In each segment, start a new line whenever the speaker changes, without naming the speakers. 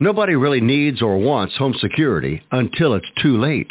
Nobody really needs or wants home security until it's too late.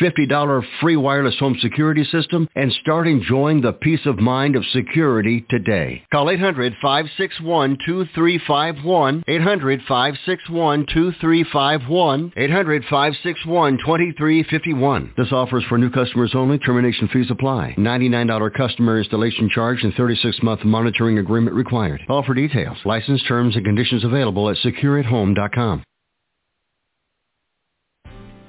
$50 free wireless home security system and start enjoying the peace of mind of security today. Call 800-561-2351, 800-561-2351, 800-561-2351. This offers for new customers only. Termination fees apply. $99 customer installation charge and 36-month monitoring agreement required. All for details. License terms and conditions available at secureathome.com.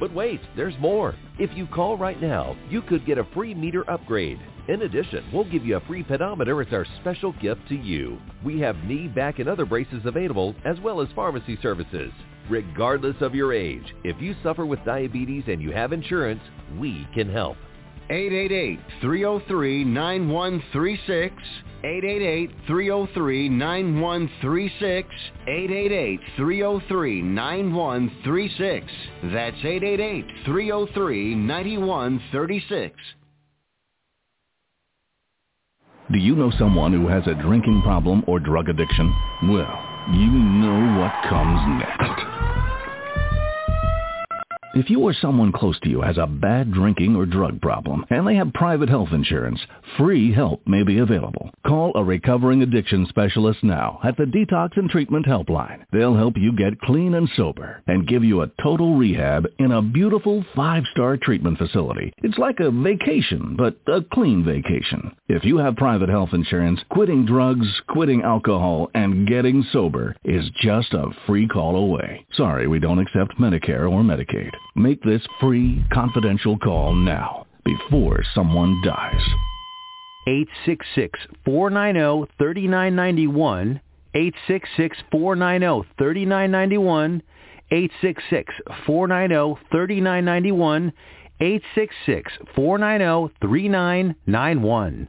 But wait, there's more. If you call right now, you could get a free meter upgrade. In addition, we'll give you a free pedometer as our special gift to you. We have knee, back, and other braces available, as well as pharmacy services. Regardless of your age, if you suffer with diabetes and you have insurance, we can help.
888-303-9136. 888-303-9136. 888-303-9136. That's 888-303-9136.
Do you know someone who has a drinking problem or drug addiction? Well, you know what comes next. If you or someone close to you has a bad drinking or drug problem and they have private health insurance, free help may be available. Call a recovering addiction specialist now at the Detox and Treatment Helpline. They'll help you get clean and sober and give you a total rehab in a beautiful five-star treatment facility. It's like a vacation, but a clean vacation. If you have private health insurance, quitting drugs, quitting alcohol, and getting sober is just a free call away. Sorry, we don't accept Medicare or Medicaid. Make this free, confidential call now before someone dies.
866-490-3991, 866-490-3991, 866-490-3991, 866-490-3991.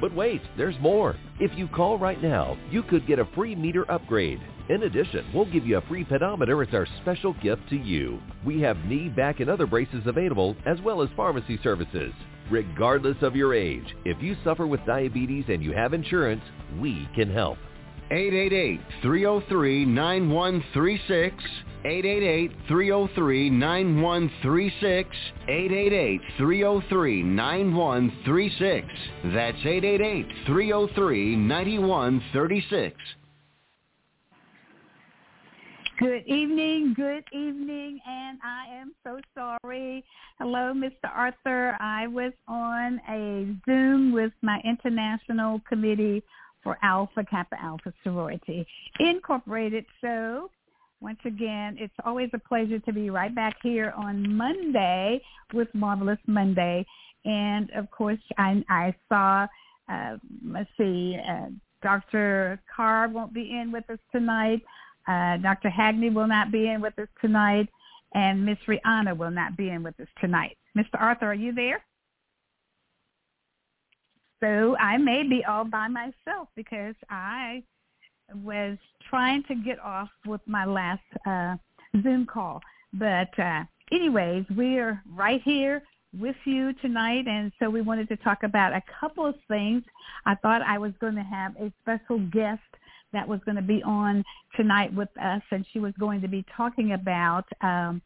But wait, there's more. If you call right now, you could get a free meter upgrade. In addition, we'll give you a free pedometer as our special gift to you. We have knee, back, and other braces available, as well as pharmacy services. Regardless of your age, if you suffer with diabetes and you have insurance, we can help.
888-303-9136. 888-303-9136. 888-303-9136. That's 888-303-9136.
Good evening, good evening, and I am so sorry. Hello, Mr. Arthur. I was on a Zoom with my international committee for Alpha Kappa Alpha Sorority Incorporated. So once again, it's always a pleasure to be right back here on Monday with Marvelous Monday. And of course, I, I saw, uh, let's see, uh, Dr. Carr won't be in with us tonight. Uh, Dr. Hagney will not be in with us tonight. And Miss Rihanna will not be in with us tonight. Mr. Arthur, are you there? So I may be all by myself because I was trying to get off with my last uh, Zoom call. But uh, anyways, we are right here with you tonight, and so we wanted to talk about a couple of things. I thought I was going to have a special guest that was going to be on tonight with us, and she was going to be talking about um,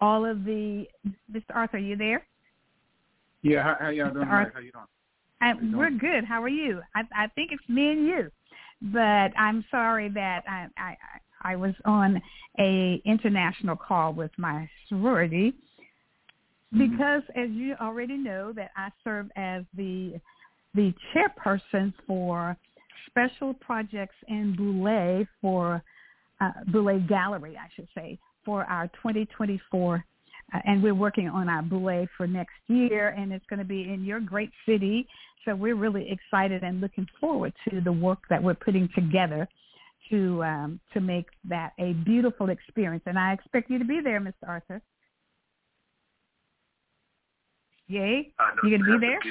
all of the. Mr. Arthur, are you there?
Yeah, how, how y'all doing?
Arthur.
How you doing?
I, we're good. How are you? I, I think it's me and you, but I'm sorry that I, I I was on a international call with my sorority because, as you already know, that I serve as the the chairperson for special projects in Boulé for uh, Boulé Gallery, I should say, for our 2024 uh, and we're working on our Boulé for next year, and it's going to be in your great city. So we're really excited and looking forward to the work that we're putting together to um, to make that a beautiful experience. And I expect you to be there, Mr. Arthur. Yay? You going to be there?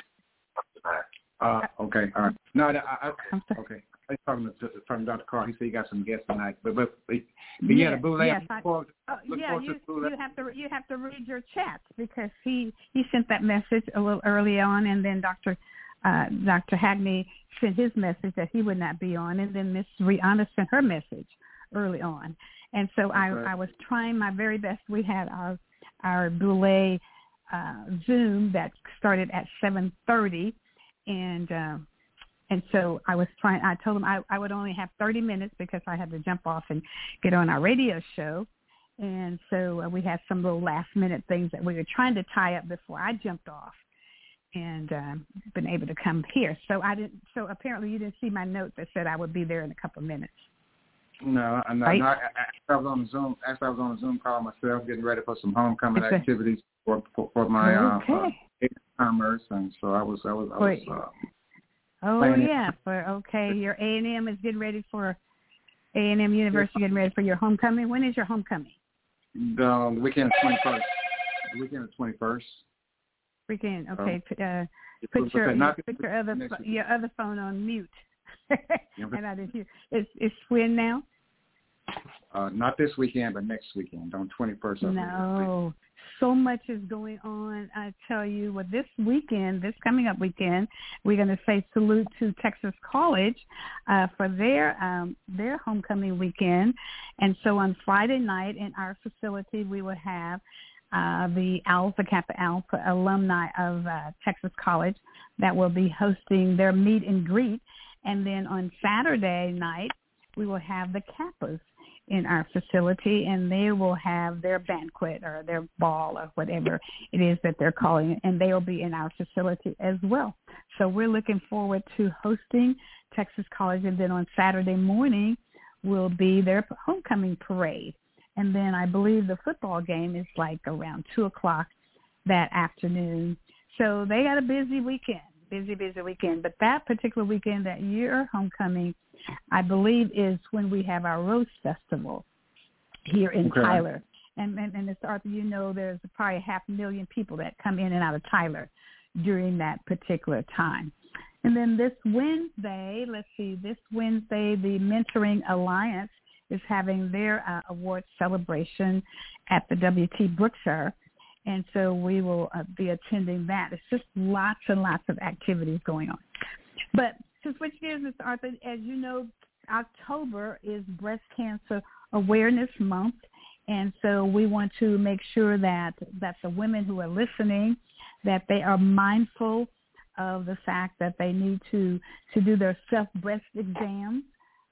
Uh, okay, all right. No, I, I,
I'm sorry.
okay. I to, from Dr. Carr. He said he got some guests tonight, but but, but yeah, the Boulé.
yes, I-
forward-
Oh,
look
yeah, you you have to you have to read your chats because he he sent that message a little early on, and then Dr. Uh, Dr. Hagney sent his message that he would not be on, and then Miss Rihanna sent her message early on, and so I
Okay.
I was trying my very best. We had our our Boulé uh, Zoom that started at seven thirty, and. Uh, and so I was trying, I told him I, I would only have 30 minutes because I had to jump off and get on our radio show. And so uh, we had some little last minute things that we were trying to tie up before I jumped off and um, been able to come here. So I didn't, so apparently you didn't see my note that said I would be there in a couple of minutes.
No, I, no,
Right?
no, I, I, I was on the Zoom. Actually, I was on a Zoom call myself, getting ready for some homecoming
Okay.
activities for for, for my uh, uh,
Okay.
commerce, and so I was I was I was
Wait.
uh,
Oh yeah, for okay, your A and M is getting ready for A and M University getting ready for your homecoming. When is your homecoming?
the, weekend of twenty first. The weekend of twenty first.
Weekend. Okay. uh,
Put
put your put your other
week.
your other phone on mute. And I didn't hear. It's it's when now?
Uh, not this weekend, but next weekend on twenty first.
No, so much is going on. I tell you, well, this weekend, this coming up weekend, we're going to say salute to Texas College uh, for their um, their homecoming weekend. And so on Friday night in our facility, we will have uh, the Alpha Kappa Alpha alumni of uh, Texas College that will be hosting their meet and greet. And then on Saturday night, we will have the Kappas in our facility and they will have their banquet or their ball or whatever it is that they're calling it and they will be in our facility as well. So we're looking forward to hosting Texas College and then on Saturday morning will be their homecoming parade. And then I believe the football game is like around two o'clock that afternoon. So they got a busy weekend, busy, busy weekend. But that particular weekend, that year homecoming, I believe is when we have our Rose Festival here in
Okay.
Tyler. And, and, and it's Arthur, you know, there's probably a half million people that come in and out of Tyler during that particular time. And then this Wednesday, let's see, this Wednesday, the Mentoring Alliance is having their uh, award celebration at the WT Brookshire. And so we will uh, be attending that. It's just lots and lots of activities going on. But to switch gears, Mr. Arthur, as you know, October is Breast Cancer Awareness Month. And so we want to make sure that, that the women who are listening, that they are mindful of the fact that they need to, to do their self-breast exams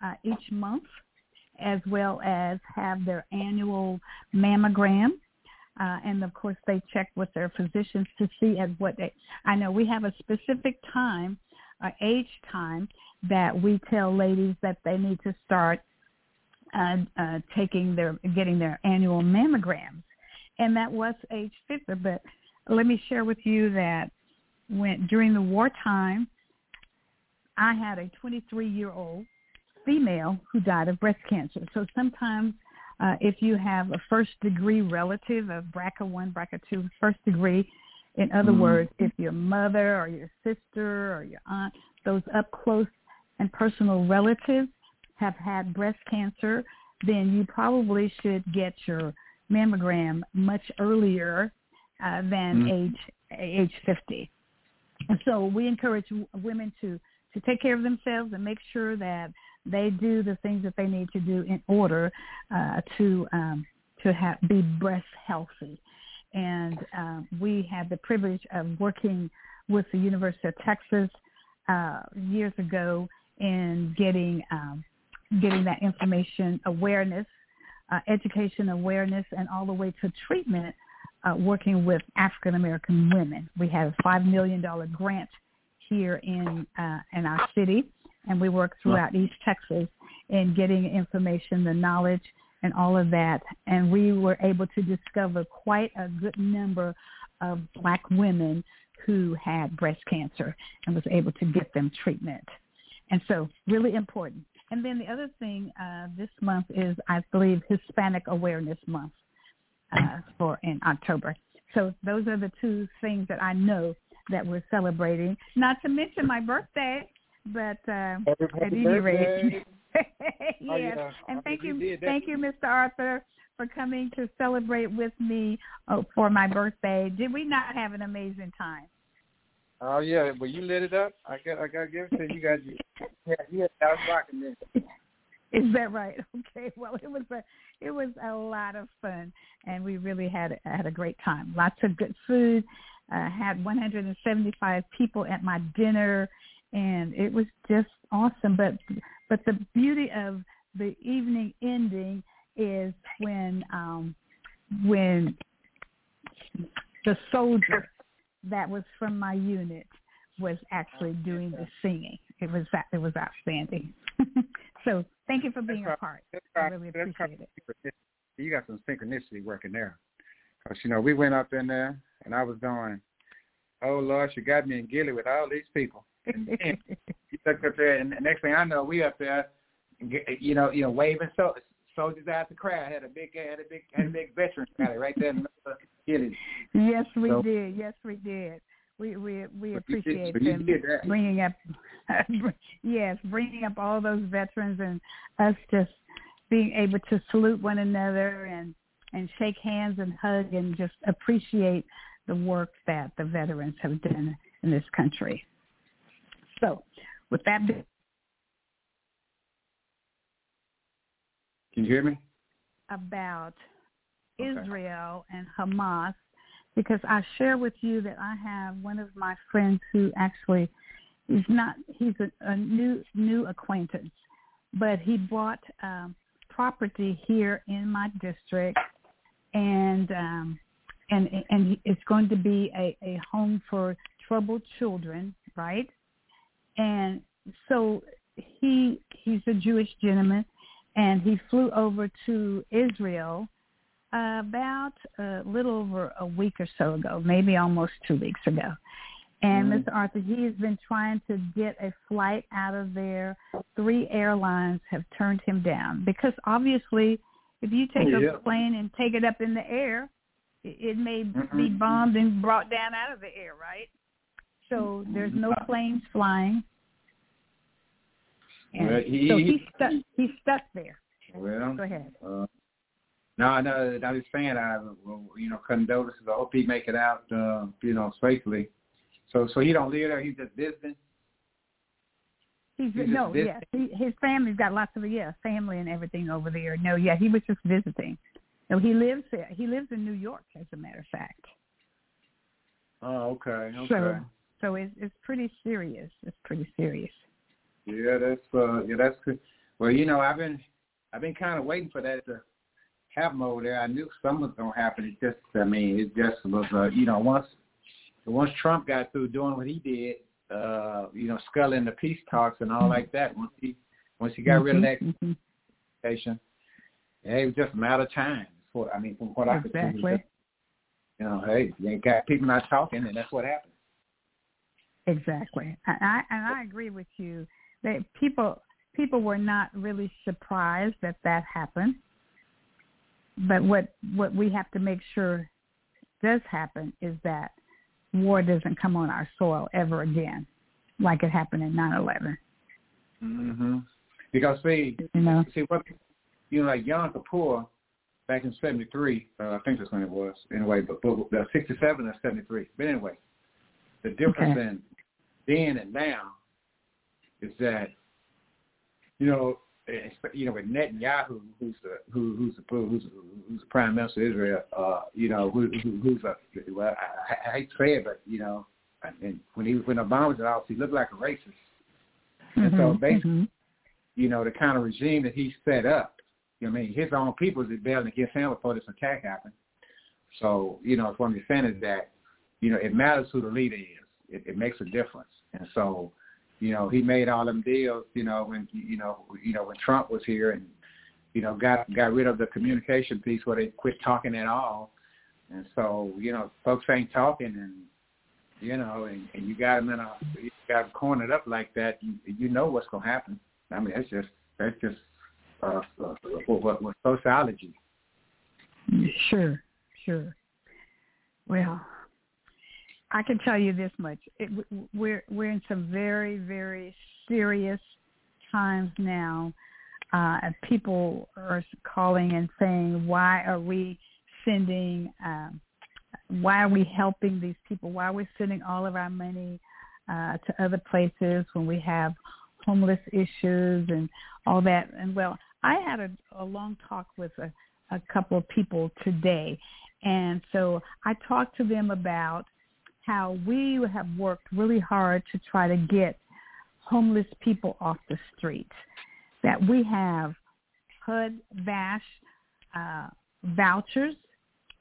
uh, each month, as well as have their annual mammogram. Uh, and of course, they check with their physicians to see at what they. I know we have a specific time, uh, age time, that we tell ladies that they need to start uh, uh, taking their getting their annual mammograms, and that was age 50. But let me share with you that when during the wartime, I had a 23 year old female who died of breast cancer. So sometimes uh, if you have a first degree relative of BRCA1, BRCA2, first degree, in other
Mhm.
words, if your mother or your sister or your aunt, those up close and personal relatives have had breast cancer, then you probably should get your mammogram much earlier uh, than
Mhm.
age age 50. And so we encourage w- women to to take care of themselves and make sure that they do the things that they need to do in order uh, to um, to have, be breast healthy. And um, we had the privilege of working with the University of Texas uh, years ago in getting um, getting that information awareness, uh, education awareness, and all the way to treatment. Uh, working with African American women, we had a five million dollar grant here in uh, in our city, and we work throughout East Texas in getting information, the knowledge, and all of that. And we were able to discover quite a good number of black women who had breast cancer and was able to get them treatment. And so really important. And then the other thing uh, this month is, I believe, Hispanic Awareness Month uh, for in October. So those are the two things that I know that we're celebrating. Not to mention my birthday, but uh, at any rate, yes.
Oh, yeah.
And thank
You did
thank you, Mr. Arthur, for coming to celebrate with me uh, for my birthday. Did we not have an amazing time?
Oh yeah, well you lit it up. I got I gotta give it to you. You guys. Yeah, yeah, I was rocking this.
Is that right? Okay. Well, it was a it was a lot of fun, and we really had had a great time. Lots of good food. Uh, had 175 people at my dinner, and it was just awesome. But but the beauty of the evening ending is when um, when the soldier that was from my unit was actually doing the singing. It was it was outstanding. so thank you for being a part.
That's
I really appreciate it.
You got some synchronicity working there. Cause you know we went up in there and I was going, oh Lord, she got me in Gilly with all these people. And then you look up there, and the next thing I know, we up there, you know, you know, waving so, soldiers out the crowd. Had a big, had a big, had a big veteran rally right there in the Gilly.
yes, we
So-
did. Yes, we did. We we we
did-
appreciate them bringing up, yes, bringing up all those veterans and us just being able to salute one another and and shake hands and hug and just appreciate the work that the veterans have done in this country. So, with that.
Can you hear me?
About okay. Israel and Hamas, because I share with you that I have one of my friends who actually is not, he's a, a new, new acquaintance, but he bought um, property here in my district and, um, and, and it's going to be a, a home for troubled children, right? And so he he's a Jewish gentleman, and he flew over to Israel about a little over a week or so ago, maybe almost two weeks ago. And mm-hmm. Mr. Arthur, he has been trying to get a flight out of there. Three airlines have turned him down because obviously, if you take yeah. a plane and take it up in the air, it, may mm-hmm. be bombed and brought down out of the air, right? so there's no planes flying. And well, he, so he's stuck. He's stuck there.
Well,
go ahead.
Uh, no, no, I was saying, I, you know, condolences. I hope he make it out, uh, you know, safely. So, so he don't live there. He's just visiting.
He's, he's no, yes, he, his family's got lots of yeah, family and everything over there. No, yeah, he was just visiting. No, he lives there. He lives in New York, as a matter of fact.
Oh, okay, okay.
So, so it's it's pretty serious. It's pretty serious.
Yeah, that's uh yeah that's good. Well, you know, I've been I've been kind of waiting for that to happen over there. I knew something was gonna happen. It just I mean it just was uh you know once once Trump got through doing what he did, uh, you know, sculling the peace talks and all like that, once he once he got mm-hmm, rid of that mm-hmm. station, yeah, it was just a matter of time. For I mean, from what I
exactly.
could see, you know, hey, you ain't got people not talking, and that's what happened.
Exactly, and I and I agree with you. That people people were not really surprised that that happened, but what what we have to make sure does happen is that war doesn't come on our soil ever again, like it happened in nine eleven.
Mhm. Because see,
you know,
see what you know, like Yom Kippur back in '73. Uh, I think that's when it was. Anyway, but, but, but '67 or '73. But anyway, the difference okay. in then and now is that you know you know with Netanyahu who's the who who's the who's who's the prime minister of Israel uh you know who, who who's a well I, I hate to say it but you know and when he when Obama was in office he looked like a racist mm-hmm, and so mm-hmm, basically mm-hmm. you know the kind of regime that he set up you know what I mean his own people is rebelling against him before this attack happened so you know what I'm saying is that you know it matters who the leader is it, it makes a difference. And so, you know, he made all them deals, you know, when you know, you know, when Trump was here and you know, got got rid of the communication piece where they quit talking at all. And so, you know, folks ain't talking and you know, and, and you got them in a you got them cornered up like that, you you know what's gonna happen. I mean, that's just that's just uh, uh what, what sociology.
Sure, sure. Well, I can tell you this much: it, we're we're in some very very serious times now. Uh, people are calling and saying, "Why are we sending? Um, why are we helping these people? Why are we sending all of our money uh, to other places when we have homeless issues and all that?" And well, I had a, a long talk with a, a couple of people today, and so I talked to them about how we have worked really hard to try to get homeless people off the streets. That we have HUD VASH uh, vouchers.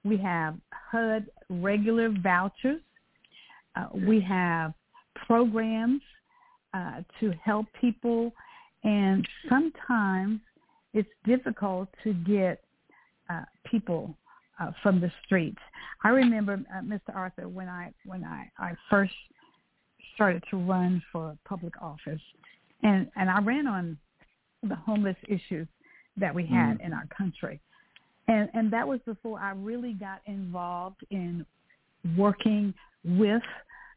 We have HUD regular vouchers. Uh, we have programs uh, to help people, and sometimes it's difficult to get uh, people uh, from the streets. I remember, uh, Mr. Arthur, when I when I, I first started to run for public office, and and I ran on the homeless issues that we had mm. in our country, and and that was before I really got involved in working with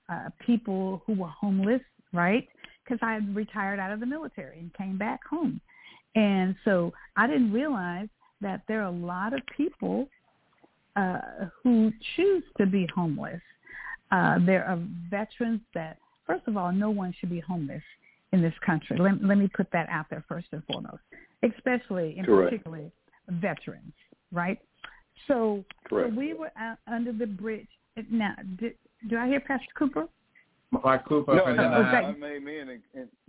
uh, people who were homeless, right? Because I had retired out of the military and came back home, and so I didn't realize that there are a lot of people uh, who choose to be homeless. Uh, there are veterans that, first of all, no one should be homeless in this country. Let, let me put that out there first and foremost, especially in
Correct.
particularly veterans, right? So, so we were out under the bridge. Now, do I hear Pastor Cooper?
Mark Cooper
No,
up in
no,
the
Okay.
I, I made me and, and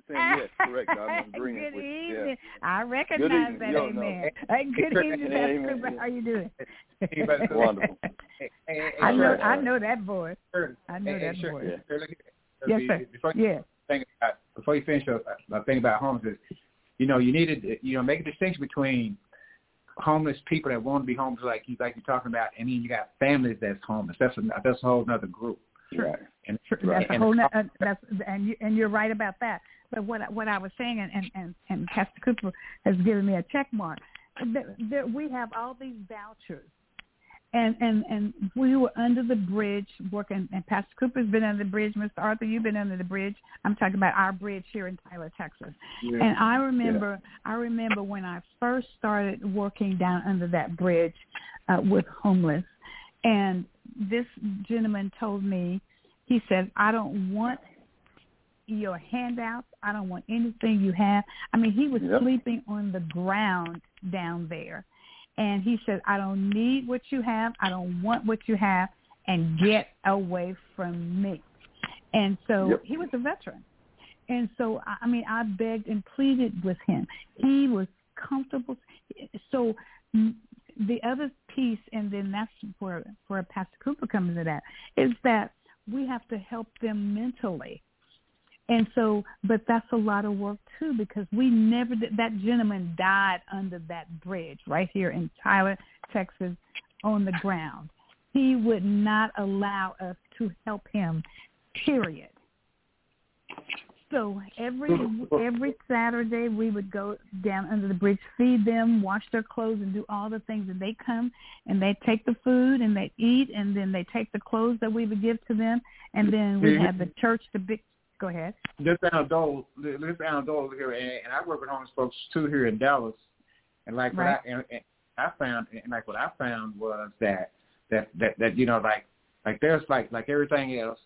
saying yes, correct. I'm agreeing
Good
with you.
evening.
Yeah.
I recognize
evening.
that.
Yo,
amen. Hey, good evening, Pastor
Amen.
Cooper. How you doing?
Wonderful.
Hey, hey, hey,
I know.
Shirley,
I know that voice.
Shirley,
I know
hey,
that
hey, Shirley,
voice.
Shirley,
Yes, sir.
Before you
Yeah.
think about, before you finish your uh, thing about homeless, is, you know, you needed, you know, make a distinction between homeless people that want to be homeless, like you like you're talking about, and then you got families that's homeless. That's a that's a whole other group.
Right.
And Right.
That's a
And
whole. uh, that's and you and you're right about that. But what I- what I was saying, and and and, and Pastor Cooper has given me a check mark. That, that we have all these vouchers, and and and we were under the bridge working. And Pastor Cooper's been under the bridge. Mr. Arthur, you've been under the bridge. I'm talking about our bridge here in Tyler, Texas. yeah. And I remember, I remember when I first started working down under that bridge uh, with homeless, and this gentleman told me, he said, "I don't want your handouts. I don't want anything you have." I mean, he was
Yep.
sleeping on the ground down there, and he said, "I don't need what you have. I don't want what you have, and get away from me." And so
Yep.
he was a veteran. And so, I mean, I begged and pleaded with him. He was comfortable. So the other piece, and then that's where where Pastor Cooper comes into that, is that we have to help them mentally. And so, but that's a lot of work too because we never. That gentleman died under that bridge right here in Tyler, Texas, on the ground. He would not allow us to help him. Period. So every every Saturday we would go down under the bridge, feed them, wash their clothes, and do all the things. And they come and they take the food and they eat, and then they take the clothes that we would give to them, and then we have the church. The big. Go ahead.
this Dole, this Dole over here, and, and I work with homeless folks too here in Dallas. And like
Right.
what I and, and I found, and like what I found was that that that that you know like like there's like like everything else,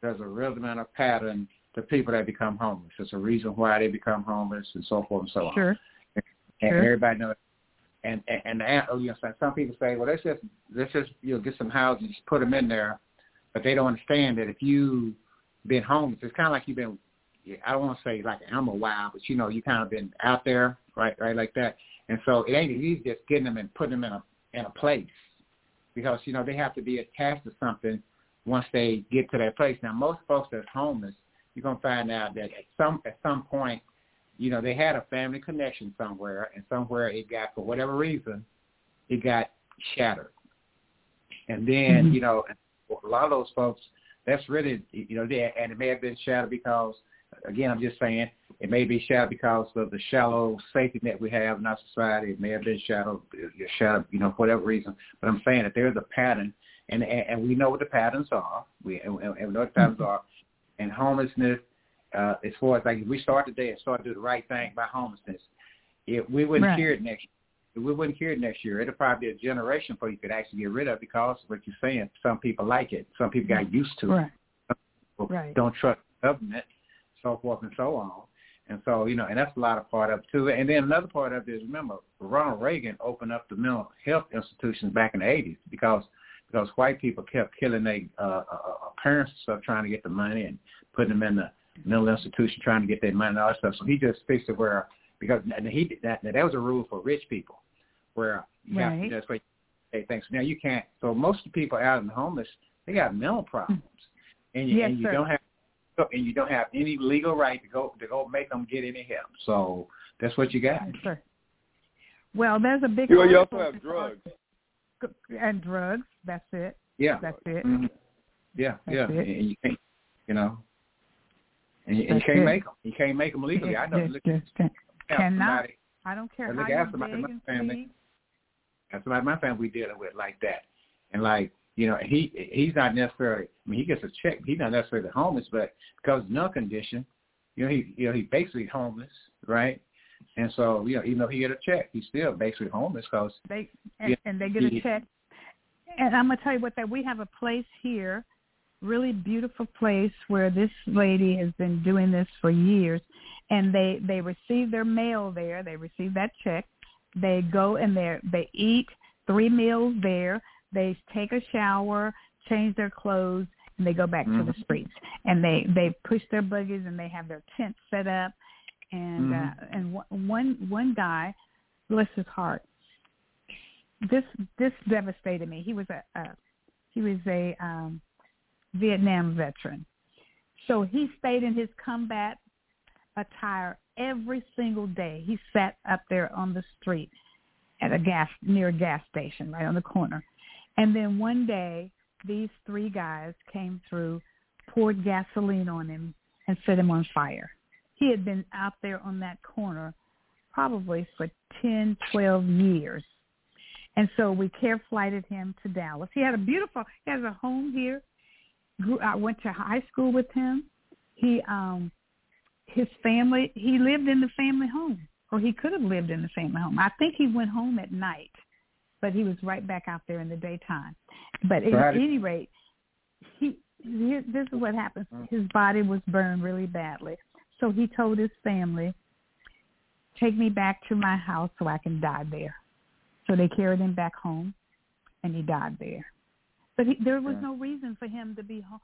there's a rhythm and a pattern to people that become homeless. There's a reason why they become homeless and so forth and so on.
Sure.
And
Sure.
everybody knows. And and, and the, oh, you know, some- people say, well, let's just let's just you know get some houses, just put them in there, but they don't understand that if you been homeless, it's kind of like you've been. I don't want to say like I'm a wild, but you know you kind of been out there, right, right, like that. And so it ain't easy just getting them and putting them in a in a place because you know they have to be attached to something once they get to that place. Now most folks that's homeless, you're gonna find out that at some at some point, you know they had a family connection somewhere, and somewhere it got for whatever reason, it got shattered. And then
Mhm.
you know a lot of those folks, that's really you know they and it may have been shattered because again I'm just saying it may be shattered because of the shallow safety net we have in our society. It may have been shattered, shattered, you know, for whatever reason. But I'm saying that there's a pattern, and and, and we know what the patterns are. We and, and we know what the patterns are. And homelessness, uh, as far as like if we start today and start to do the right thing about homelessness, if we wouldn't
Right.
hear it next. We wouldn't hear it next year, it'll probably be a generation before you could actually get rid of because what you're saying. Some people like it. Some people got used to it
Right.
people
Right.
don't trust government, so forth and so on. And so, you know, and that's a lot of part of it too. And then another part of it is remember Ronald Reagan opened up the mental health institutions back in the eighties because because white people kept killing their uh, uh, uh, parents and stuff trying to get the money and putting them in the mental institution trying to get their money and all that stuff. So he just fixed it where because and he did that that was a rule for rich people where you have
Right.
to just wait hey thanks. Now you can't so most of the people out in the homeless, they got mental problems. And you,
Yes,
and you
sir.
don't have and you don't have any legal right to go to go make them get any help. So that's what you got.
Yes, sir. Well, there's a big.
You, you also have drugs.
And drugs. That's it.
Yeah.
That's it.
Mhm. Yeah,
That's
yeah.
it.
And you can't, you know, and you, and you can't
it.
make them. You can't make them legally. I know.
Yes,
Look at
Cannot.
somebody.
I don't care
And
how
look
you
somebody my family. That's somebody my family we dealing with like that. And like, you know, he he's not necessarily. I mean, he gets a check. He's not necessarily homeless, but because of no condition, you know, he you know he's basically homeless, right? And so, you know, even though he get a check, he's still basically homeless because
They and,
Yeah.
and they get a check. and I'm gonna tell you what that we have a place here, really beautiful place where this lady has been doing this for years, and they they receive their mail there. They receive that check. They go and they they eat three meals there. They take a shower, change their clothes, and they go back mm-hmm. to the mm-hmm. streets. And they they push their buggies and they have their tent set up. And mm-hmm. uh, and one one guy, bless his heart, this this devastated me. He was a, a he was a um, Vietnam veteran, so he stayed in his combat attire every single day. He sat up there on the street at a gas near a gas station right on the corner, and then one day these three guys came through, poured gasoline on him, and set him on fire. He had been out there on that corner probably for ten, twelve years and so we care flighted him to Dallas. He had a beautiful, he has a home here. Grew, I went to high school with him. He, um, his family, he lived in the family home, or he could have lived in the family home. I think he went home at night, but he was right back out there in the daytime. But at any rate, he, this is what happens. Mm. His body was burned really badly. So he told his family, take me back to my house so I can die there. So they carried him back home, and he died there. But he, there was no reason for him to be home.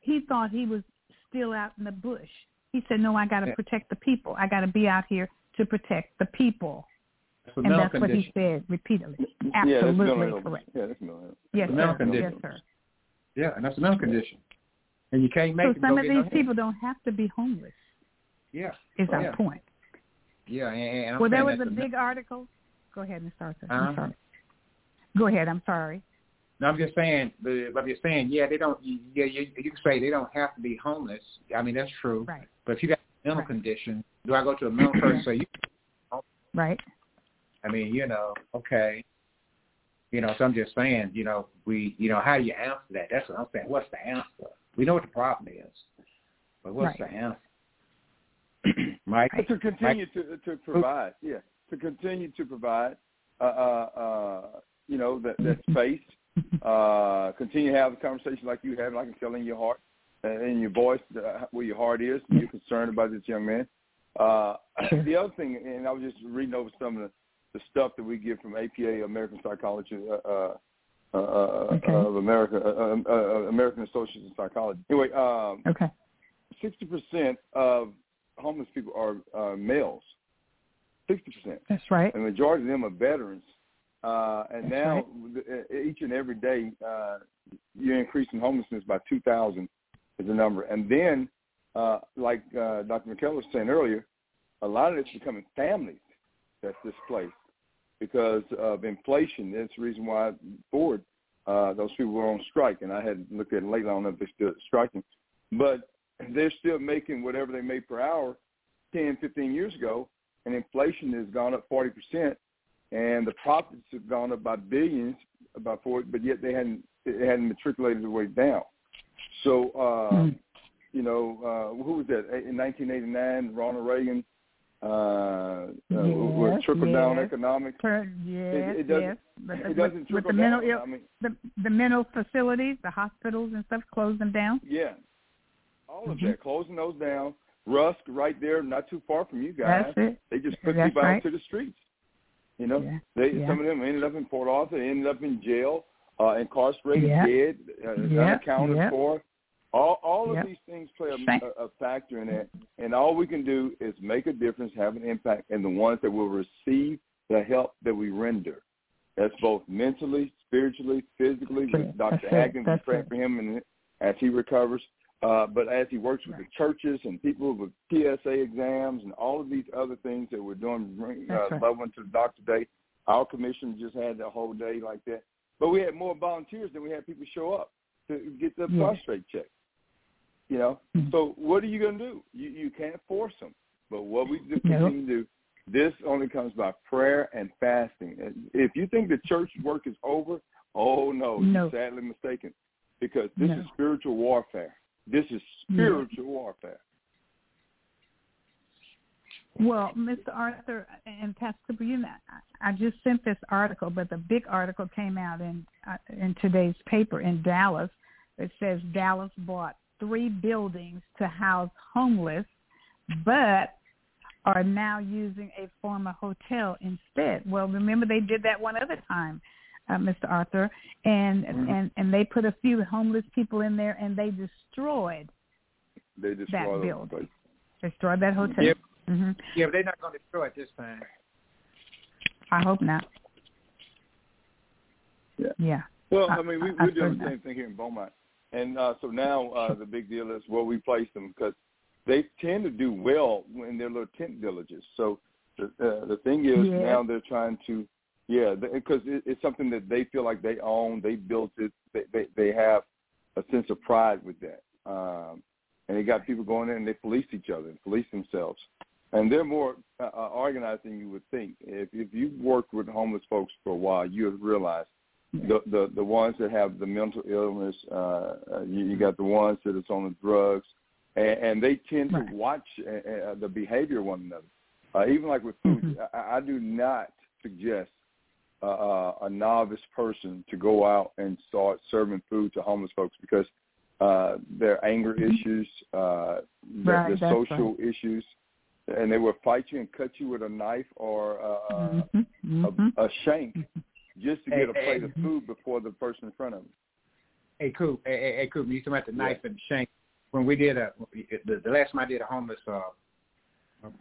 He thought he was still out in the bush. He said, "No, I got to yeah. protect the people. I got to be out here to protect the people."
That's
and that's
condition.
what he said repeatedly. Absolutely
yeah,
correct.
Yeah, that's mental
Yes,
sir.
Condition. Yes, sir.
Yeah, and that's a mental condition. And you can't make
so
it
some of these people don't have to be homeless.
Yeah.
Is
oh,
our
yeah.
point.
Yeah, and, and
well, there was
a
big article. Go ahead, Mr. Arthur.
Uh-huh.
I'm sorry. Go ahead. I'm sorry.
No, I'm just saying. But I'm just saying. Yeah, they don't. Yeah, you, you can say they don't have to be homeless. I mean, that's true.
Right.
But if you got a mental right. condition, do I go to a mental person say you?
Right.
I mean, you know, okay. You know, so I'm just saying, you know, we, you know, how do you answer that? That's what I'm saying. What's the answer? We know what the problem is, but what's
right.
the answer? Mike?
To continue Mike? to to provide, yeah, to continue to provide, uh, uh, uh, you know, that, that space. Uh, continue to have a conversation like you have, like I can feel in your heart, uh, in your voice, uh, where your heart is. You're concerned about this young man. Uh, the other thing, and I was just reading over some of the, the stuff that we get from APA, American Psychology uh, uh, uh, okay. of America, uh, uh, American Association of Psychology. Anyway, um,
okay,
sixty percent of homeless people are uh, males. Sixty percent.
That's right.
And the majority of them are veterans. Uh, and
That's
now,
right.
each and every day, uh, you're increasing homelessness by 2,000 is the number. And then, uh, like uh, Dr. McKellar was saying earlier, a lot of it's becoming families that's displaced because of inflation. That's the reason why Ford, uh, those people were on strike. And I had looked at it lately. I don't know if they're still striking. But they're still making whatever they made per hour 10, 15 years ago and inflation has gone up 40%, and the profits have gone up by billions, about 40, but yet they hadn't it hadn't matriculated the way down. So, uh, mm. you know, uh, who was that? In 1989, Ronald Reagan, uh,
yes,
uh, trickle
yes.
down economics.
yes,
it, it doesn't,
yes. But,
it doesn't
with,
trickle
with the mental,
down. I mean,
the the mental facilities, the hospitals and stuff, close them down.
Yeah, all of
mm-hmm.
that, closing those down. Rusk right there, not too far from you guys. They just put
That's
people
right.
out to the streets. You know,
yeah.
they
yeah.
some of them ended up in Port Arthur, ended up in jail, uh, incarcerated,
yeah.
dead, uh,
yeah.
unaccounted
yeah.
for. All all of
Yep.
these things play a, a, a factor in it, and all we can do is make a difference, have an impact, in the ones that will receive the help that we render. That's both mentally, spiritually, physically.
That's.
Dr.
That's.
Hagen, we pray for him and as he recovers. Uh, but as he works with
Right.
the churches and people with PSA exams and all of these other things that we're doing, bring uh,
right.
to the doctor day. Our commission just had the whole day like that. But we had more volunteers than we had people show up to get the
Yes.
prostate check. You know,
Mhm.
so what are you going to do? You you can't force them. But what we do, continue to do, this only comes by prayer and fasting. If you think the church work is over, oh no,
No.
you're sadly mistaken, because this
No.
is spiritual warfare. This is spiritual warfare.
Well, Mr. Arthur and Pastor Cooper, I just sent this article, but the big article came out in uh, in today's paper in Dallas. It says Dallas bought three buildings to house homeless, but are now using a former hotel instead. Well, remember they did that one other time, uh, Mr. Arthur, and
Mm-hmm.
and and they put a few homeless people in there, and they destroyed
They
that
destroy those
building,
places.
destroyed that hotel.
Yep.
hmm
Yeah, but they're not going to destroy it this time.
I hope not.
Yeah.
Yeah.
Well,
I-
I mean, we,
I-
we're
I've
doing the
that.
same thing here in Beaumont, and uh, so now uh, the big deal is where we place them because they tend to do well in their little tent villages. So the uh, the thing is
Yeah.
now they're trying to, yeah, because it, it's something that they feel like they own, they built it, they they, they have a sense of pride with that, um, and they got people going in and they police each other, and police themselves. And they're more uh, uh, organized than you would think. If if you've worked with homeless folks for a while, you have realized the the the ones that have the mental illness, uh, uh, you, you got the ones that is on the drugs, and, and they tend
Right.
to watch uh, uh, the behavior of one another. Uh, even like with food,
Mhm.
I, I do not suggest uh, uh, a novice person to go out and start serving food to homeless folks because uh, their anger issues, uh, their,
Right,
their
that's
social issues, and they will fight you and cut you with a knife or uh,
Mhm, mhm.
a, a shank just to
Hey,
get a
hey,
plate of food before the person in front of them.
Hey, Coop. Hey, hey, hey Coop. You talking about the knife and the shank? When we did a the, the last time I did a homeless, uh,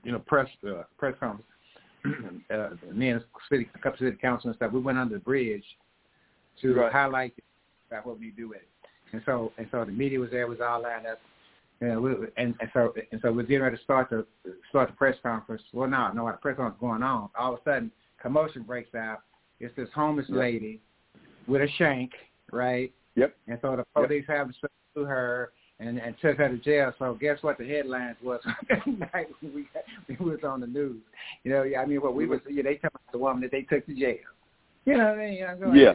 you know, press uh, press conference, uh, me and city, a couple city council and stuff, we went under the bridge to
Right.
highlight about what we do with it. And so and so the media was there, was all lined up. And, we, and, and so and so we're getting ready to start the start the press conference. Well, no, no, the press conference is going on. All of a sudden, commotion breaks out. It's this homeless
Yep.
lady with a shank, right?
Yep.
And so the police have to her and, and took her to jail. So guess what the headlines was that night when we, got, we was on the news. You know, I mean, what we was, yeah, they talking about the woman that they took to jail. You know what I mean? I'm going,
Yeah.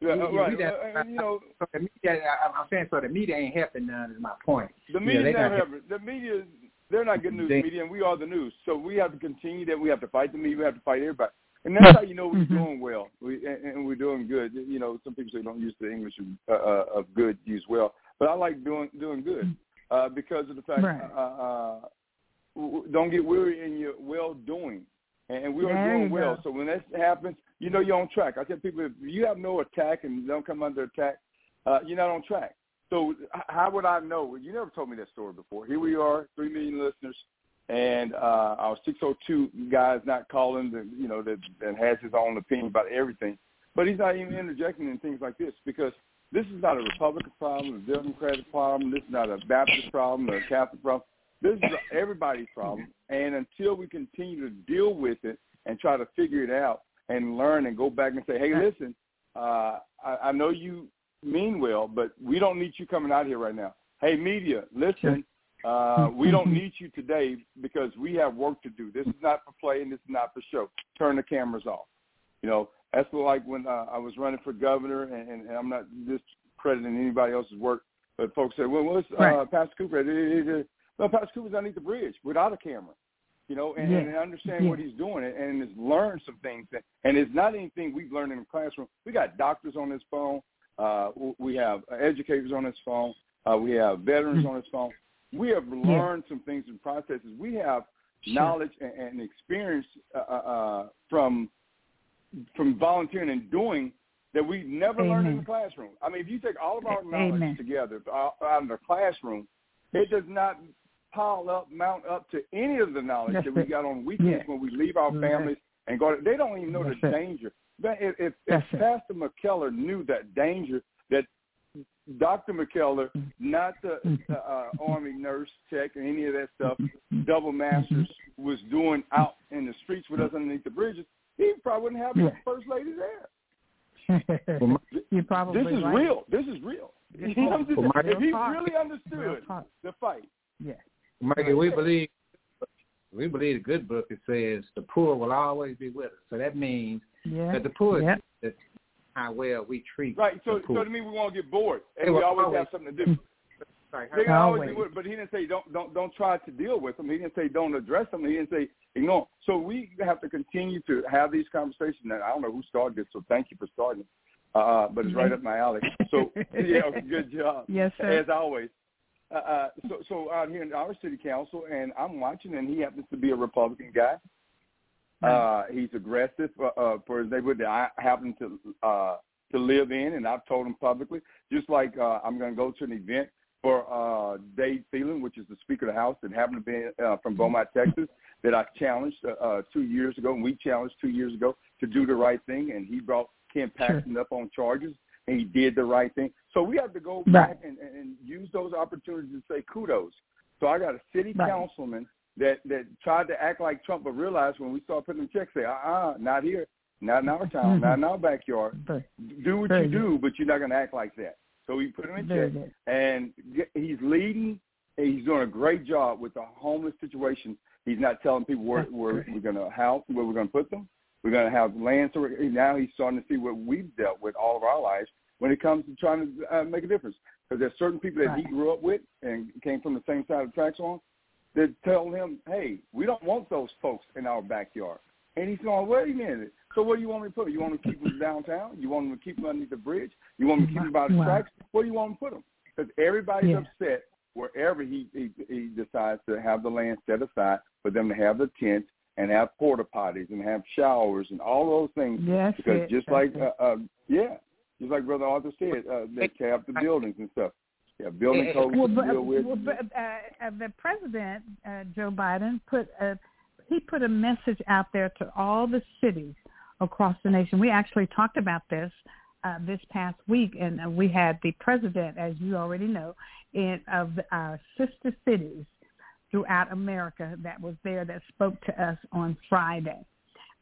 You know,
Yeah,
you-
right.
read
uh, uh, you know,
so the media, I, I'm saying, so the media ain't helping none. Is my point.
the media
they
never
got-
have the media. They're not good news
They-
media, and we are the news. So we have to continue that. We have to fight the media. We have to fight everybody, and that's how you know we're
Mhm.
doing well. We and, and we're doing good. You know, some people say don't use the English uh, uh, of good, use well, but I like doing doing good uh, because of the fact.
Right.
Uh, uh, don't get weary in your well doing, and we are
There
doing well.
go.
So when that happens, you know you're on track. I tell people if you have no attack and don't come under attack, uh, you're not on track. So how would I know? You never told me that story before. Here we are, three million listeners, and uh, our 602 guy is not calling, the, you know, that, that has his own opinion about everything. But he's not even interjecting in things like this because this is not a Republican problem, a Democratic problem. This is not a Baptist problem or a Catholic problem. This is everybody's problem. And until we continue to deal with it and try to figure it out and learn and go back and say, hey, listen, uh, I, I know you mean well, but we don't need you coming out here right now. Hey, media, listen, uh, we don't need you today because we have work to do. This is not for play and this is not for show. Turn the cameras off. You know, that's like when uh, I was running for governor, and, and, I'm not discrediting anybody else's work, but folks said, well, what's uh,
Right.
Pastor Cooper? Well, Pastor Cooper's underneath the bridge without a camera you know, and,
Yeah.
and understand what he's doing and, and has learned some things. That, and it's not anything we've learned in the classroom. We got doctors on this phone. Uh, we have educators on this phone. Uh, we have veterans on this phone. We have learned some things and processes. We have
Sure.
knowledge and, and experience uh, uh, uh, from from volunteering and doing that we never learned in the classroom. I mean, if you take all of our knowledge
amen.
together out out of the classroom, it does not pile up, mount up to any of the knowledge
That's
that we
it.
got on weekends
Yeah.
when we leave our families and go. To, they don't even know
That's
the
it.
danger. But if, if, if
it.
Pastor McKellar knew that danger, that Dr. McKellar, not the
Mm-hmm.
uh, uh, Army nurse tech and any of that stuff, double masters was doing out in the streets with us underneath the bridges, he probably wouldn't have his
Yeah.
first lady there.
You're probably
This is
right.
real. This is real.
It's
You know what I'm
real
saying? if he
talk.
really understood
talk.
the fight,
Yeah.
Mikey, we believe we believe the good book. It says the poor will always be with us. So that means
Yeah.
that the poor
Yep.
is how well we treat
right? So,
the poor.
so to me, we won't get bored, and we always
always-
have something to do.
Like,
They always
Always.
do but he didn't say don't don't don't try to deal with them. He didn't say don't address them. He didn't say ignore. 'em. So we have to continue to have these conversations. And I don't know who started this, so thank you for starting. Uh, but it's right up my alley. So yeah, good job.
Yes, sir.
As always. Uh, uh, so so out here in our city council, and I'm watching, and he happens to be a Republican guy. Uh, he's aggressive uh, uh, for his neighborhood that I happen to uh, to live in, and I've told him publicly. Just like uh, I'm going to go to an event for uh, Dade Phelan, which is the Speaker of the House that happened to be uh, from Beaumont, Texas, that I challenged uh, uh, two years ago, and we challenged two years ago to do the right thing, and he brought Ken Paxton up on charges, and he did the right thing. So we have to go
Right.
back and, and, use those opportunities to say kudos. So I got a city
Right.
councilman that that tried to act like Trump, but realized when we started putting them checks, say, uh-uh, not here, not in our town, not in our backyard.
Very-
Do what
Very
you do, but you're not going to act like that. So we put him in
Very
check,
good.
and he's leading. and He's doing a great job with the homeless situation. He's not telling people where, where we're going to house, where we're going to put them. We're going to have land. So now he's starting to see what we've dealt with all of our lives when it comes to trying to uh, make a difference. Because there's certain people that he grew up with and came from the same side of the tracks on that tell him, hey, we don't want those folks in our backyard. And he's going, wait a minute. So where do you want me to put them? You want me to keep them downtown? You want me to keep them underneath the bridge? You want me to keep them by the
Wow.
tracks? Where do you want me to put them? Because everybody's
Yeah.
upset wherever he, he he decides to have the land set aside for them to have the tents and have porta potties and have showers and all those things.
Yes,
because
it.
just
That's
like
it.
uh, uh, yeah, just like Brother Arthur said, uh, they have the buildings and stuff. Yeah, building codes
well,
to
but,
deal with.
well, but uh, uh, the president, uh, Joe Biden, put a he put a message out there to all the cities across the nation. We actually talked about this uh, this past week, and uh, we had the president, as you already know, in of our sister cities throughout America that was there that spoke to us on Friday.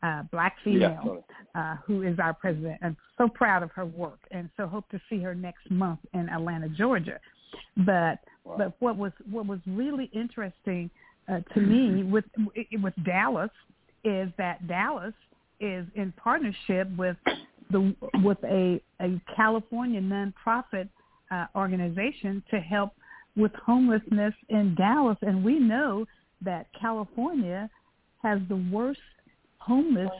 Uh, black female uh, who is our president. I'm so proud of her work, and so hope to see her next month in Atlanta, Georgia. But
Wow.
but what was what was really interesting uh, to me with with Dallas is that Dallas is in partnership with the with a a California nonprofit uh, organization to help with homelessness in Dallas, and we know that California has the worst homeless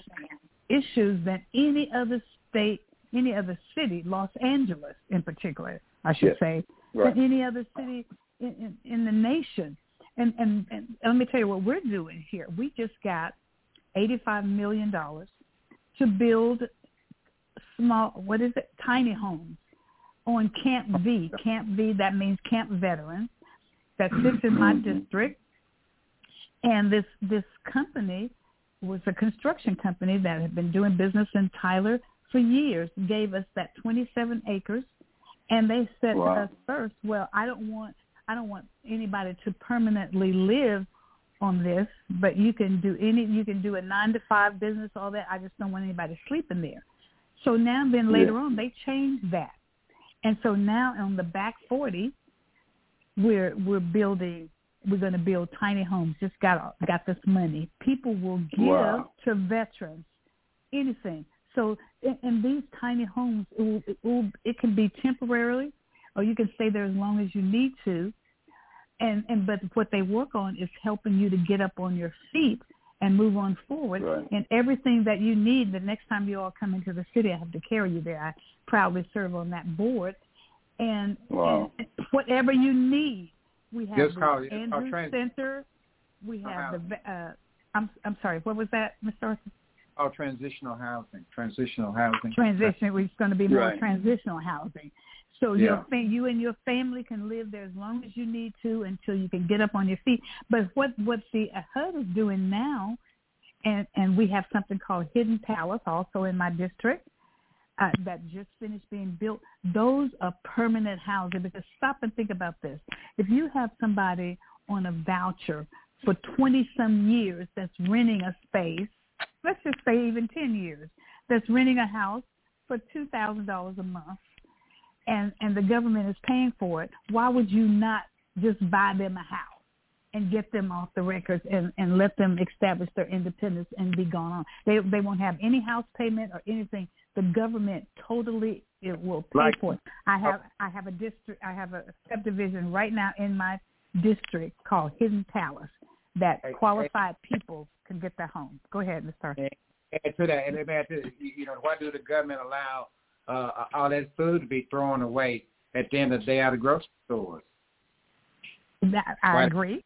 issues than any other state, any other city, Los Angeles in particular, I should
Yes.
say,
Right.
than any other city in, in, in the nation. And, and, and let me tell you what we're doing here. We just got $85 million to build small, what is it, tiny homes on Camp V. Camp V, that means Camp Veterans. That sits in my mm-hmm. district. And this this company was a construction company that had been doing business in Tyler for years, gave us that 27 acres, and they said
Wow.
to us first, well, I don't want I don't want anybody to permanently live on this, but you can do any you can do a nine to five business, all that. I just don't want anybody sleeping there. So now then later
Yeah.
on they changed that. And so now on the back 40, we're we're building we're going to build tiny homes. Just got got this money. People will give
Wow.
to veterans anything. So in, in these tiny homes, it, will, it, will, it can be temporarily, or you can stay there as long as you need to. And and but what they work on is helping you to get up on your feet and move on forward.
Right.
And everything that you need, the next time you all come into the city, I have to carry you there. I proudly serve on that board. And,
Wow.
and whatever you need, we have
Just
the Andrews Center. We have the. ve- Uh, I'm I'm sorry. What was that, Mr. Arthur?
Oh, transitional housing. Transitional housing.
Transition. It's going to be more
Right.
transitional housing. So your
Yeah.
fa- you and your family can live there as long as you need to until you can get up on your feet. But what what the HUD is doing now, and and we have something called Hidden Palace also in my district uh, that just finished being built. Those are permanent housing. Because stop and think about this: if you have somebody on a voucher for twenty some years that's renting a space, let's just say even ten years, that's renting a house for two thousand dollars a month and and the government is paying for it, why would you not just buy them a house and get them off the records and and let them establish their independence and be gone on? They they won't have any house payment or anything. The government totally it will pay
Like-
for it. I uh, have I have a district I have a subdivision right now in my district called Hidden Palace that qualified people can get their home. Go ahead, Mr.
add to that, and then add to you you know, why do the government allow uh, all that food to be thrown away at the end of the day out of grocery stores?
That, I
Right.
agree.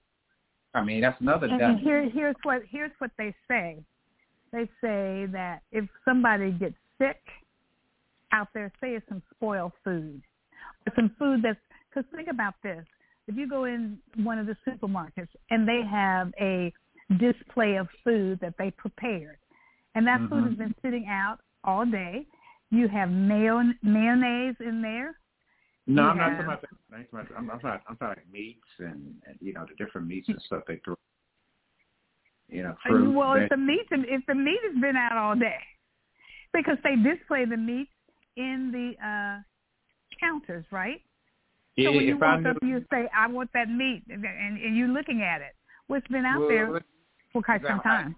I mean, that's another.
And, and here, here's what here's what they say. They say that if somebody gets sick out there, say it's some spoiled food, or some food that's because think about this: if you go in one of the supermarkets and they have a display of food that they prepared, and that food
Mhm.
has been sitting out all day, you have mayo, mayonnaise in there.
no, I'm
yeah.
not talking about that. I'm, talking I'm, not. I'm talking meats and, and you know the different meats and stuff they throw. You know, fruit.
well, if the meat if the meat has been out all day, because they display the meat in the uh counters, right?
yeah,
so when you walk up, you say, "I want that meat," and, and, you're looking at it. Well, it's been out
Well,
there for quite some time.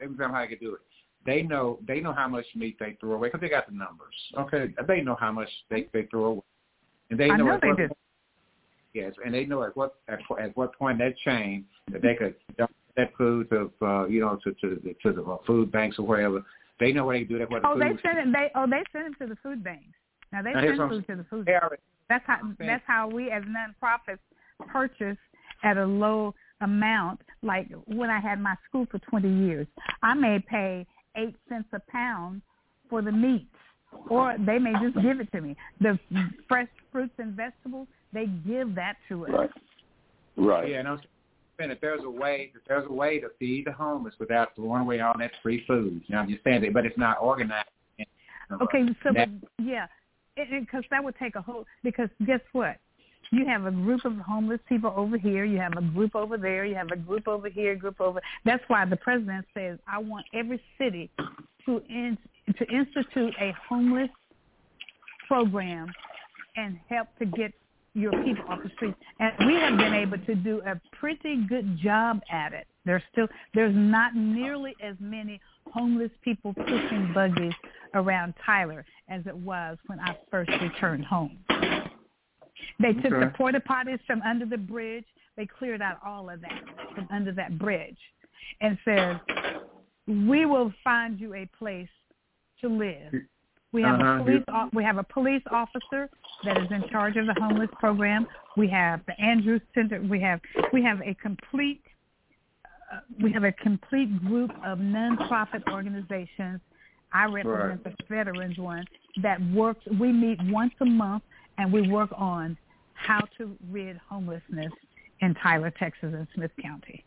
every time how I could do it. They know they know how much meat they throw away because they got the numbers. Okay, they know how much they they throw away, and they
I
know,
know
at
they
what,
do.
Yes, and they know at what at, at what point that chain that they could dump that food to uh, you know to to the, to the uh, food banks or wherever. They know where they do that. What the
Oh, they
food-
send it. They oh they send it to the food banks. Now they
Now,
send
what I'm
food to the food. Banks.
already,
That's how
saying-
that's how we as nonprofits purchase at a low amount. Like when I had my school for 20 years, I may pay eight cents a pound for the meats, or they may just give it to me. The fresh fruits and vegetables, they give that to us.
Right. Right.
yeah, and I'm saying if there's a way if there's a way to feed the homeless without throwing away all that free food. You know, I'm just saying that, but it's not organized.
Okay, so
That-
yeah, because that would take a whole. Because guess what? You have a group of homeless people over here. You have a group over there. You have a group over here. Group over. That's why the president says, "I want every city to in, to institute a homeless program and help to get your people off the streets." And we have been able to do a pretty good job at it. There's still there's not nearly as many homeless people pushing buggies around Tyler as it was when I first returned home. They took the porta potties from under the bridge. They cleared out all of that from under that bridge and said, "We will find you a place to live." We have
Uh-huh.
a police we have a police officer that is in charge of the homeless program. We have the Andrews Center. We have we have a complete uh, we have a complete group of nonprofit organizations. I represent the veterans one that works. We meet once a month and we work on how to rid homelessness in Tyler, Texas, and Smith County.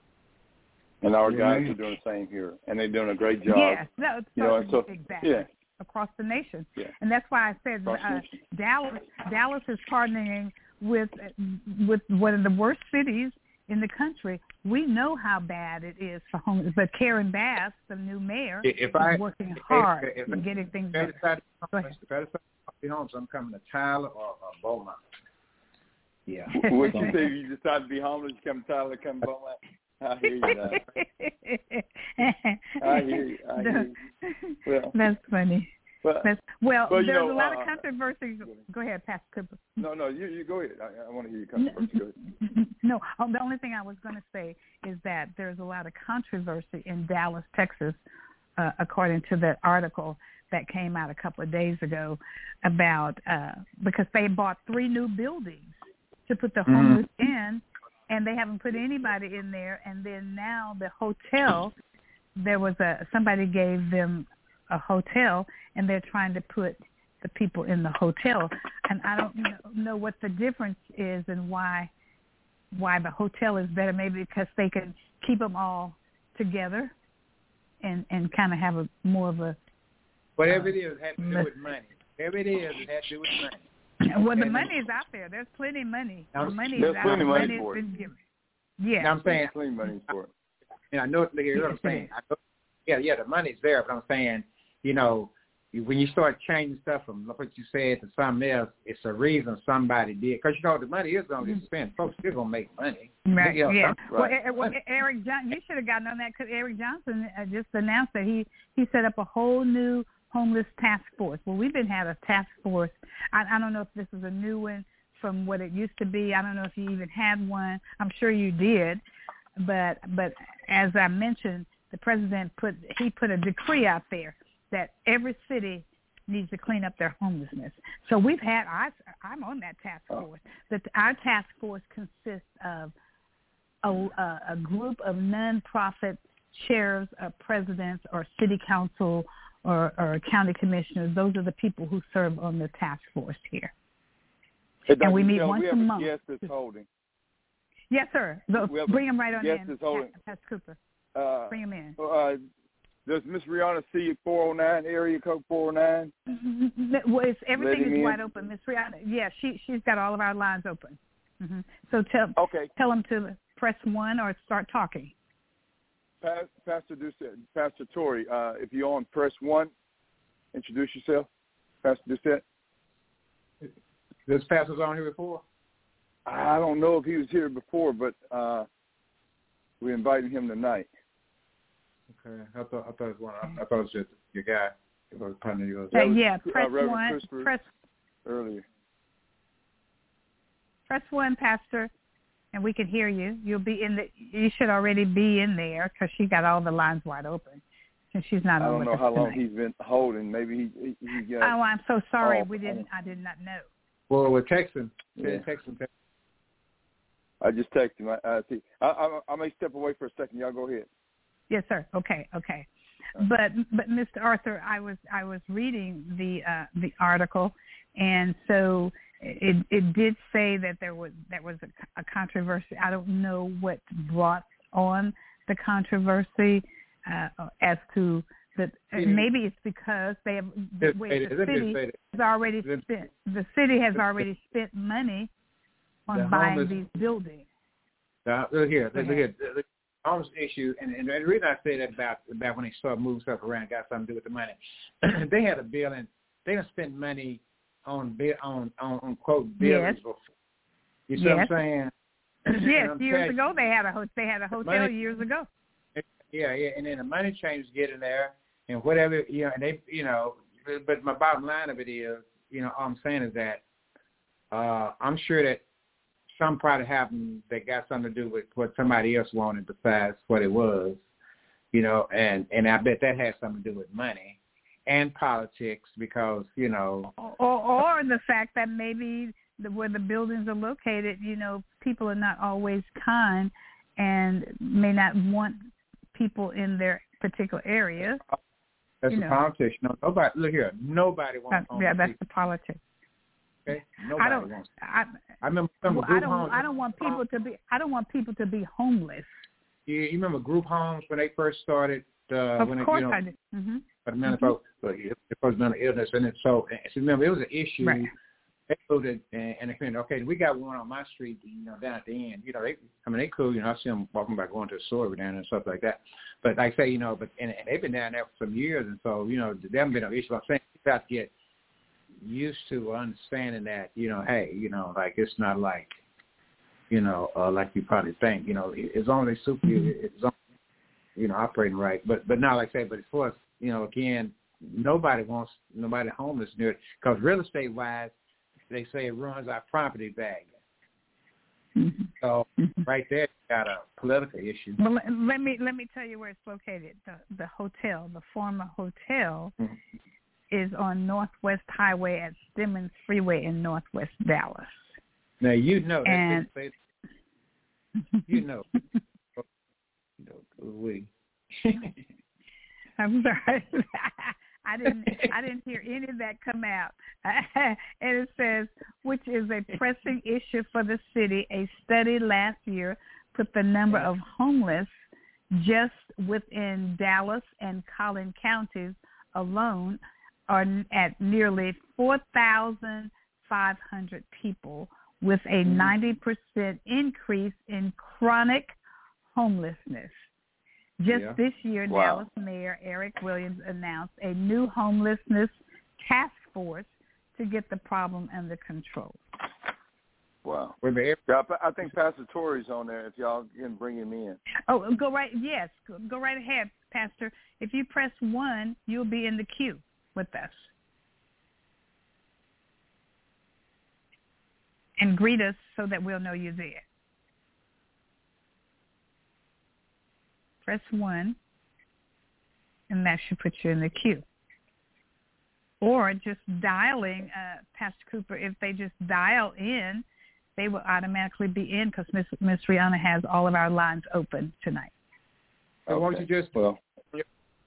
And our guys are doing the same here, and they're doing a great job.
Yes, no, so,
You know, so
exactly
yeah,
across the nation.
Yeah.
And that's why I said
Across
uh. Dallas Dallas is partnering with with one of the worst cities in the country. We know how bad it is for homeless, but Karen Bass, the new mayor,
If I-
is working
if-
hard
if-
in getting things
If I
better.
decide
Go
to Be homeless. I'm coming to Tyler or, or Beaumont. Yeah.
what you say? You decide to be homeless, you come to Tyler, come home. I hear you. Now. I hear you. I hear you. Well,
That's funny.
but
That's, well,
Well, you
there's
know,
a lot
uh,
of controversy. Go ahead, Pastor Cooper.
no, no, you you go ahead. I, I want to hear you controversy. Go ahead.
No, um, the only thing I was going to say is that there's a lot of controversy in Dallas, Texas, uh, according to that article that came out a couple of days ago about uh, because they bought three new buildings to put the homeless in, and they haven't put anybody in there. And then now the hotel, there was a somebody gave them a hotel, and they're trying to put the people in the hotel. And I don't know, know what the difference is and why why the hotel is better. Maybe because they can keep them all together and and kind of have a more of a
Whatever it is, it has to do with money. Whatever it is, it has to do with money.
well, the
And-
money is out there. There's plenty of money. The
There's
money
there's
is out
plenty
there.
money
Money
for it.
been given. Yeah.
I'm saying,
clean money for it.
and I know, look, here's what I'm saying. I know, yeah, yeah, the money's there, but I'm saying, you know, when you start changing stuff from what you said to something else, it's a reason somebody did. Because you know the money is going to get spent. Folks still going to make money.
Right.
Yeah,
Yeah.
some-
Well,
Right.
E- well, Eric Johnson, you should have gotten on that because Eric Johnson uh, just announced that he he set up a whole new homeless task force. Well, we've been had a task force. I, I don't know if this is a new one from what it used to be. I don't know if you even had one. I'm sure you did, but but as I mentioned, the president put he put a decree out there that every city needs to clean up their homelessness. So we've had I I'm on that task force. That our task force consists of a, a, group of nonprofit chairs, or presidents, or city council, or, or county commissioners. Those are the people who serve on the task force here.
Hey,
and we meet once
we
a month.
guest that's holding.
Yes, sir. Go,
We have a
bring them right on
guest
in,
that's holding.
Pastor Cooper.
Uh,
Bring him in.
uh, does Miss Rihanna see 409 area code 409?
Well, it's, everything
Letting
is
in.
wide open, Miss Rihanna. Yeah, she she's got all of our lines open. hmm So tell
Okay,
tell them to press one or start talking.
Pa- Pastor Doucette, Pastor Tori, uh, if you're on, press one. Introduce yourself, Pastor Doucette.
This pastor's on here before.
I don't know if he was here before, but uh, we invited him tonight.
Okay, I thought I thought it was one. I, I thought it was just your guy. It was partner of yours.
Uh,
was,
yeah,
uh,
press
Reverend
one. Press
Earlier.
press one, Pastor, and we can hear you. You'll be in the. You should already be in there because she got all the lines wide open, and she's not
I don't know
us
how long he's been holding. Maybe he he, he got.
Oh, I'm so sorry.
off.
We didn't. I did not know.
Well, we're texting.
Yeah.
Texting. texting.
I just texted him. I, I see. I, I I may step away for a second. Y'all go ahead.
Yes, sir. Okay, okay. But but Mr. Arthur, I was I was reading the uh, the article, and so it it did say that there was that was a, a controversy. I don't know what brought on the controversy uh, as to that.
Mhm.
Maybe it's because they have
Just
wait,
say
the
it. Let me just
city
say it.
has already
Let-
spent the city has already spent money on
The
buying
homeless-
these buildings.
Now, look here. Look
Go
here. The, the homeless issue, and, and the reason I say that about about when they start moving stuff around, got something to do with the money. they had a building. They done spent money on on on, on quote buildings
Yes.
before. You see what I'm saying?
Yes,
I'm
years
you,
ago they had a they had a hotel
Money-
years ago.
Yeah, yeah, and then the money changers get in there and whatever, you know, and they, you know, but- but my bottom line of it is, you know, all I'm saying is that uh I'm sure that some probably happened that got something to do with what somebody else wanted besides what it was, you know, and and I bet that has something to do with money and politics because you know,
or or the fact that maybe the, where the buildings are located, you know, people are not always kind and may not want people in their particular area.
that's
You
the
know.
politics. No, nobody look here. Nobody wants.
That- yeah, that's
people,
the politics.
okay? Nobody
I don't.
wants.
I,
I remember, remember
well, I don't.
homes.
I don't want people to be. I don't want people to be homeless.
You, you remember group homes when they first started? Uh,
of
when
course
it, you know,
I do. hmm
for the mental folk, but it it was mental illness, and it, so, so remember it was an issue.
Right.
They moved and, and they said, okay, we got one on my street, you know, down at the end. You know, they, I mean, they cool. You know, I see them walking by going to the store down there and stuff like that. But like I say, you know, but and, and they've been down there for some years, and so you know, there haven't been no issue. I'm saying you have to get used to understanding that, you know, hey, you know, like it's not like, you know, uh, like you probably think. You know, as long as they super you, it's on, you know, operating right. But but not like I say, but as far as you know, again, nobody wants nobody homeless near it because real estate wise, they say it ruins our property value.
hmm
So
hmm
right there, got a political issue.
Well, let, me let me tell you where it's located. The the hotel, the former hotel,
Mhm.
is on Northwest Highway at Stemmons Freeway in Northwest Dallas.
Now you know that
And-
say- you know, we.
I'm sorry. I didn't I didn't hear any of that come out. and it says, which is a pressing issue for the city. A study last year put the number of homeless just within Dallas and Collin counties alone are at nearly 4,500 people with a mm. 90% increase in chronic homelessness. Just
Yeah.
this year,
Wow.
Dallas Mayor Eric Williams announced a new homelessness task force to get the problem under control.
Wow.
Wait a minute,
Yeah, I I think Pastor Tori's on there. If y'all can bring him in.
Oh, go right. Yes, go, go right ahead, Pastor. If you press one, you'll be in the queue with us. And greet us so that we'll know you're there. Press 1, and that should put you in the queue. Or just dialing uh, Pastor Cooper, if they just dial in, they will automatically be in because Miss, Miss Rihanna has all of our lines open tonight.
So okay. why don't you just well, why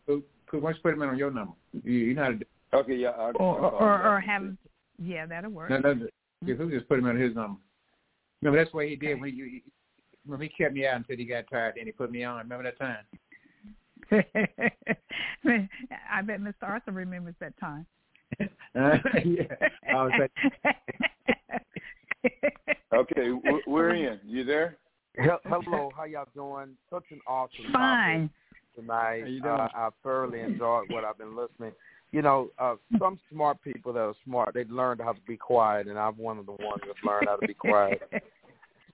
don't you put them in on your number? You, you know how to do.
Okay, yeah. I'll,
or I'll or, or have, yeah, that'll work.
No, no, no. Who just put him on his number? Remember that's what he did okay. when you. Remember he kept me out until he got tired, and he put me on. Remember that time?
I bet Mr. Arthur remembers that time.
uh, yeah. Like,
okay, we're in. You there?
Hello, how y'all doing? Such an awesome
Fine.
tonight. Uh, I thoroughly enjoyed what I've been listening. You know, uh, some smart people that are smart, they learned how to be quiet, and I'm one of the ones that learned how to be quiet,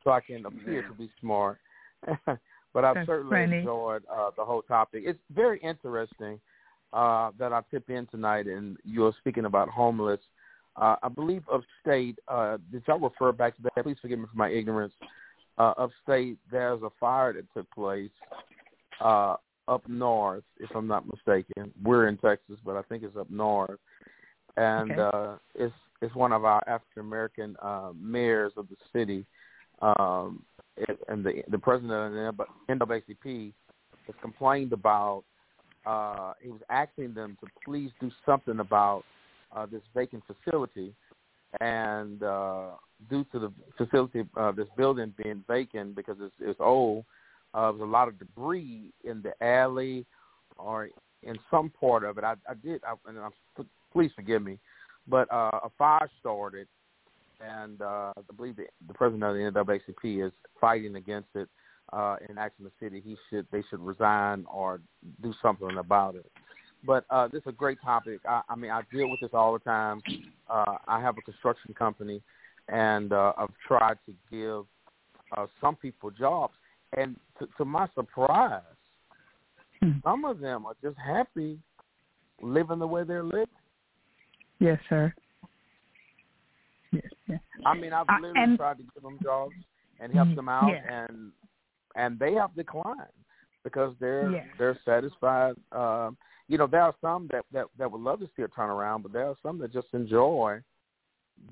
so I can appear to be smart. but I've
That's
certainly
funny.
enjoyed uh, the whole topic. It's very interesting uh, that I tip in tonight, and you're speaking about homeless. Uh, I believe upstate. Uh, did y'all refer back to that? Please forgive me for my ignorance. Uh, upstate, there's a fire that took place uh, up north, if I'm not mistaken. We're in Texas, but I think it's up north, and
Okay.
uh, it's it's one of our African American uh, mayors of the city, um, and the the president of the NAACP has complained about. Uh, he was asking them to please do something about uh, this vacant facility, and uh, due to the facility, uh, this building being vacant because it's, it's old, uh, there's a lot of debris in the alley or in some part of it. I, I did, I, and I'm, please forgive me, but uh, a fire started, and uh, I believe the, the president of the NAACP is fighting against it uh, asking the city he should they should resign or do something about it. But uh, this is a great topic. I, I mean, I deal with this all the time. Uh, I have a construction company, and uh, I've tried to give uh, some people jobs. And to, to my surprise,
Hmm.
some of them are just happy living the way they're living.
Yes, sir.
I mean, I've
Uh,
literally
and-
tried to give them jobs and help them out,
Yeah.
and and they have declined because they're
Yeah.
they're satisfied. Um, you know, there are some that, that that would love to see a turnaround, but there are some that just enjoy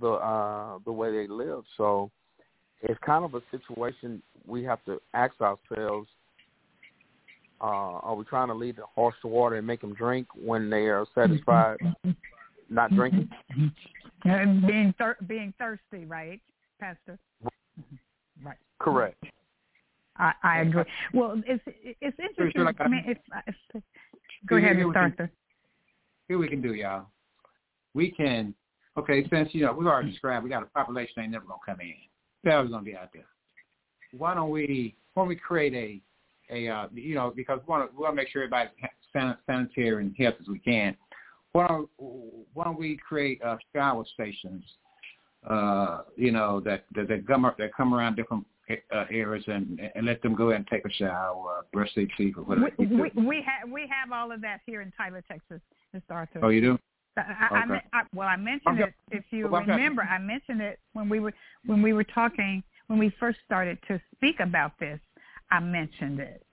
the uh the way they live. So it's kind of a situation we have to ask ourselves: uh, Are we trying to lead the horse to water and make them drink when they are satisfied not drinking?
And being thir- being thirsty, right, Pastor? Mm-hmm. Right.
Correct.
I, I agree. Well, it's it's interesting.
sure, like,
I mean, it's, uh, it's, uh, go
Here-
ahead,
here
Arthur.
Here we can do, y'all. We can, okay, since, you know, we've already described we got a population that ain't never to come in. They're always going to be out there. Why don't we, why don't we create a, a uh, you know, because we want to, we want to make sure everybody's san- sanitary and healthy as we can. Why don't, why don't we create uh, shower stations, uh, you know, that, that, that, come, that come around different uh, areas and, and let them go and take a shower, uh, brush their teeth or whatever.
We, we, we have we have all of that here in Tyler, Texas, Mr. Arthur.
oh, you do?
I, I, I,
Okay.
men- I, well, I mentioned
Okay.
it. If you
Well, okay.
remember, I mentioned it when we were when we were talking when we first started to speak about this. I mentioned it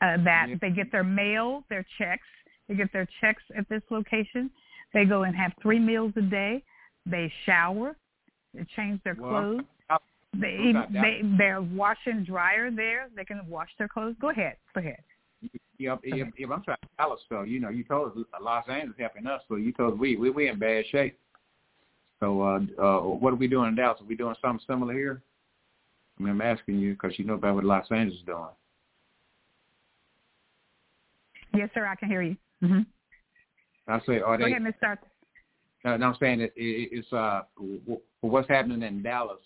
uh, that
Yeah.
they get their mail, their checks. They get their checks at this location. They go and have three meals a day. They shower. They change their
Well,
clothes. They
Who's got that?
they they're wash and dryer there. They can wash their clothes. Go ahead. Go ahead.
Yeah, yeah, yeah, I'm trying to Dallas though. You know, you told us Los Angeles helping us, so you told us we we we in bad shape. So uh, uh, what are we doing in Dallas? Are we doing something similar here? I mean, I'm asking you because you know about what Los Angeles is doing.
Yes, sir. I can hear you. Hmm
I say, are
Go
they?
ahead, Mr. Arthur.
Uh, no, I'm saying that it, it's uh, what's happening in Dallas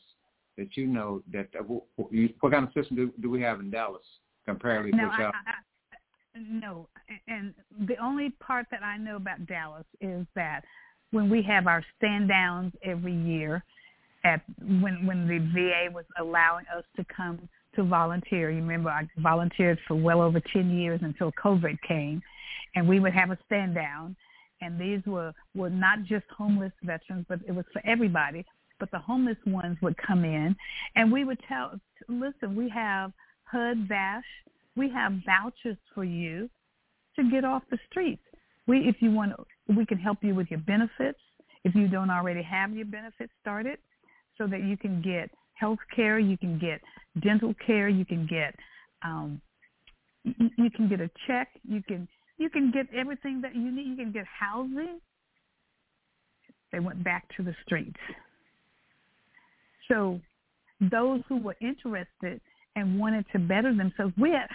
that you know that uh, w- w- you- what kind of system do, do we have in Dallas comparatively to
No, I. I, I, no, and the only part that I know about Dallas is that when we have our stand downs every year, at when when the VA was allowing us to come to volunteer. You remember I volunteered for well over ten years until COVID came, and we would have a stand down, and these were were not just homeless veterans, but it was for everybody. But the homeless ones would come in, and we would tell, listen, we have HUD VASH, we have vouchers for you to get off the streets. We, if you want, we can help you with your benefits if you don't already have your benefits started, so that you can get health care, you can get dental care, you can get um, you can get a check, you can you can get everything that you need. You can get housing. They went back to the streets. So those who were interested and wanted to better themselves, we have,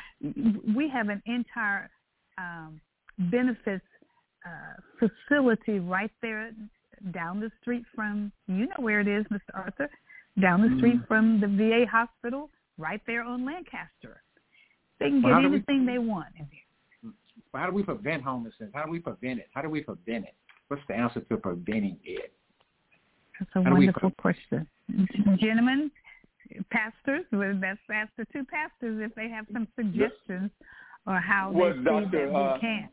we have an entire um, benefits uh, facility right there down the street from, you know where it is, Mr. Arthur, down the street mm-hmm. from the VA hospital, right there on Lancaster. They can well, get anything we, they want in here.
How do we prevent homelessness? How do we prevent it? How do we prevent it? What's the answer to preventing it?
That's a How wonderful question. Gentlemen, pastors, well, that's ask the two pastors if they have some suggestions or how well, they Dr. see that uh, we can.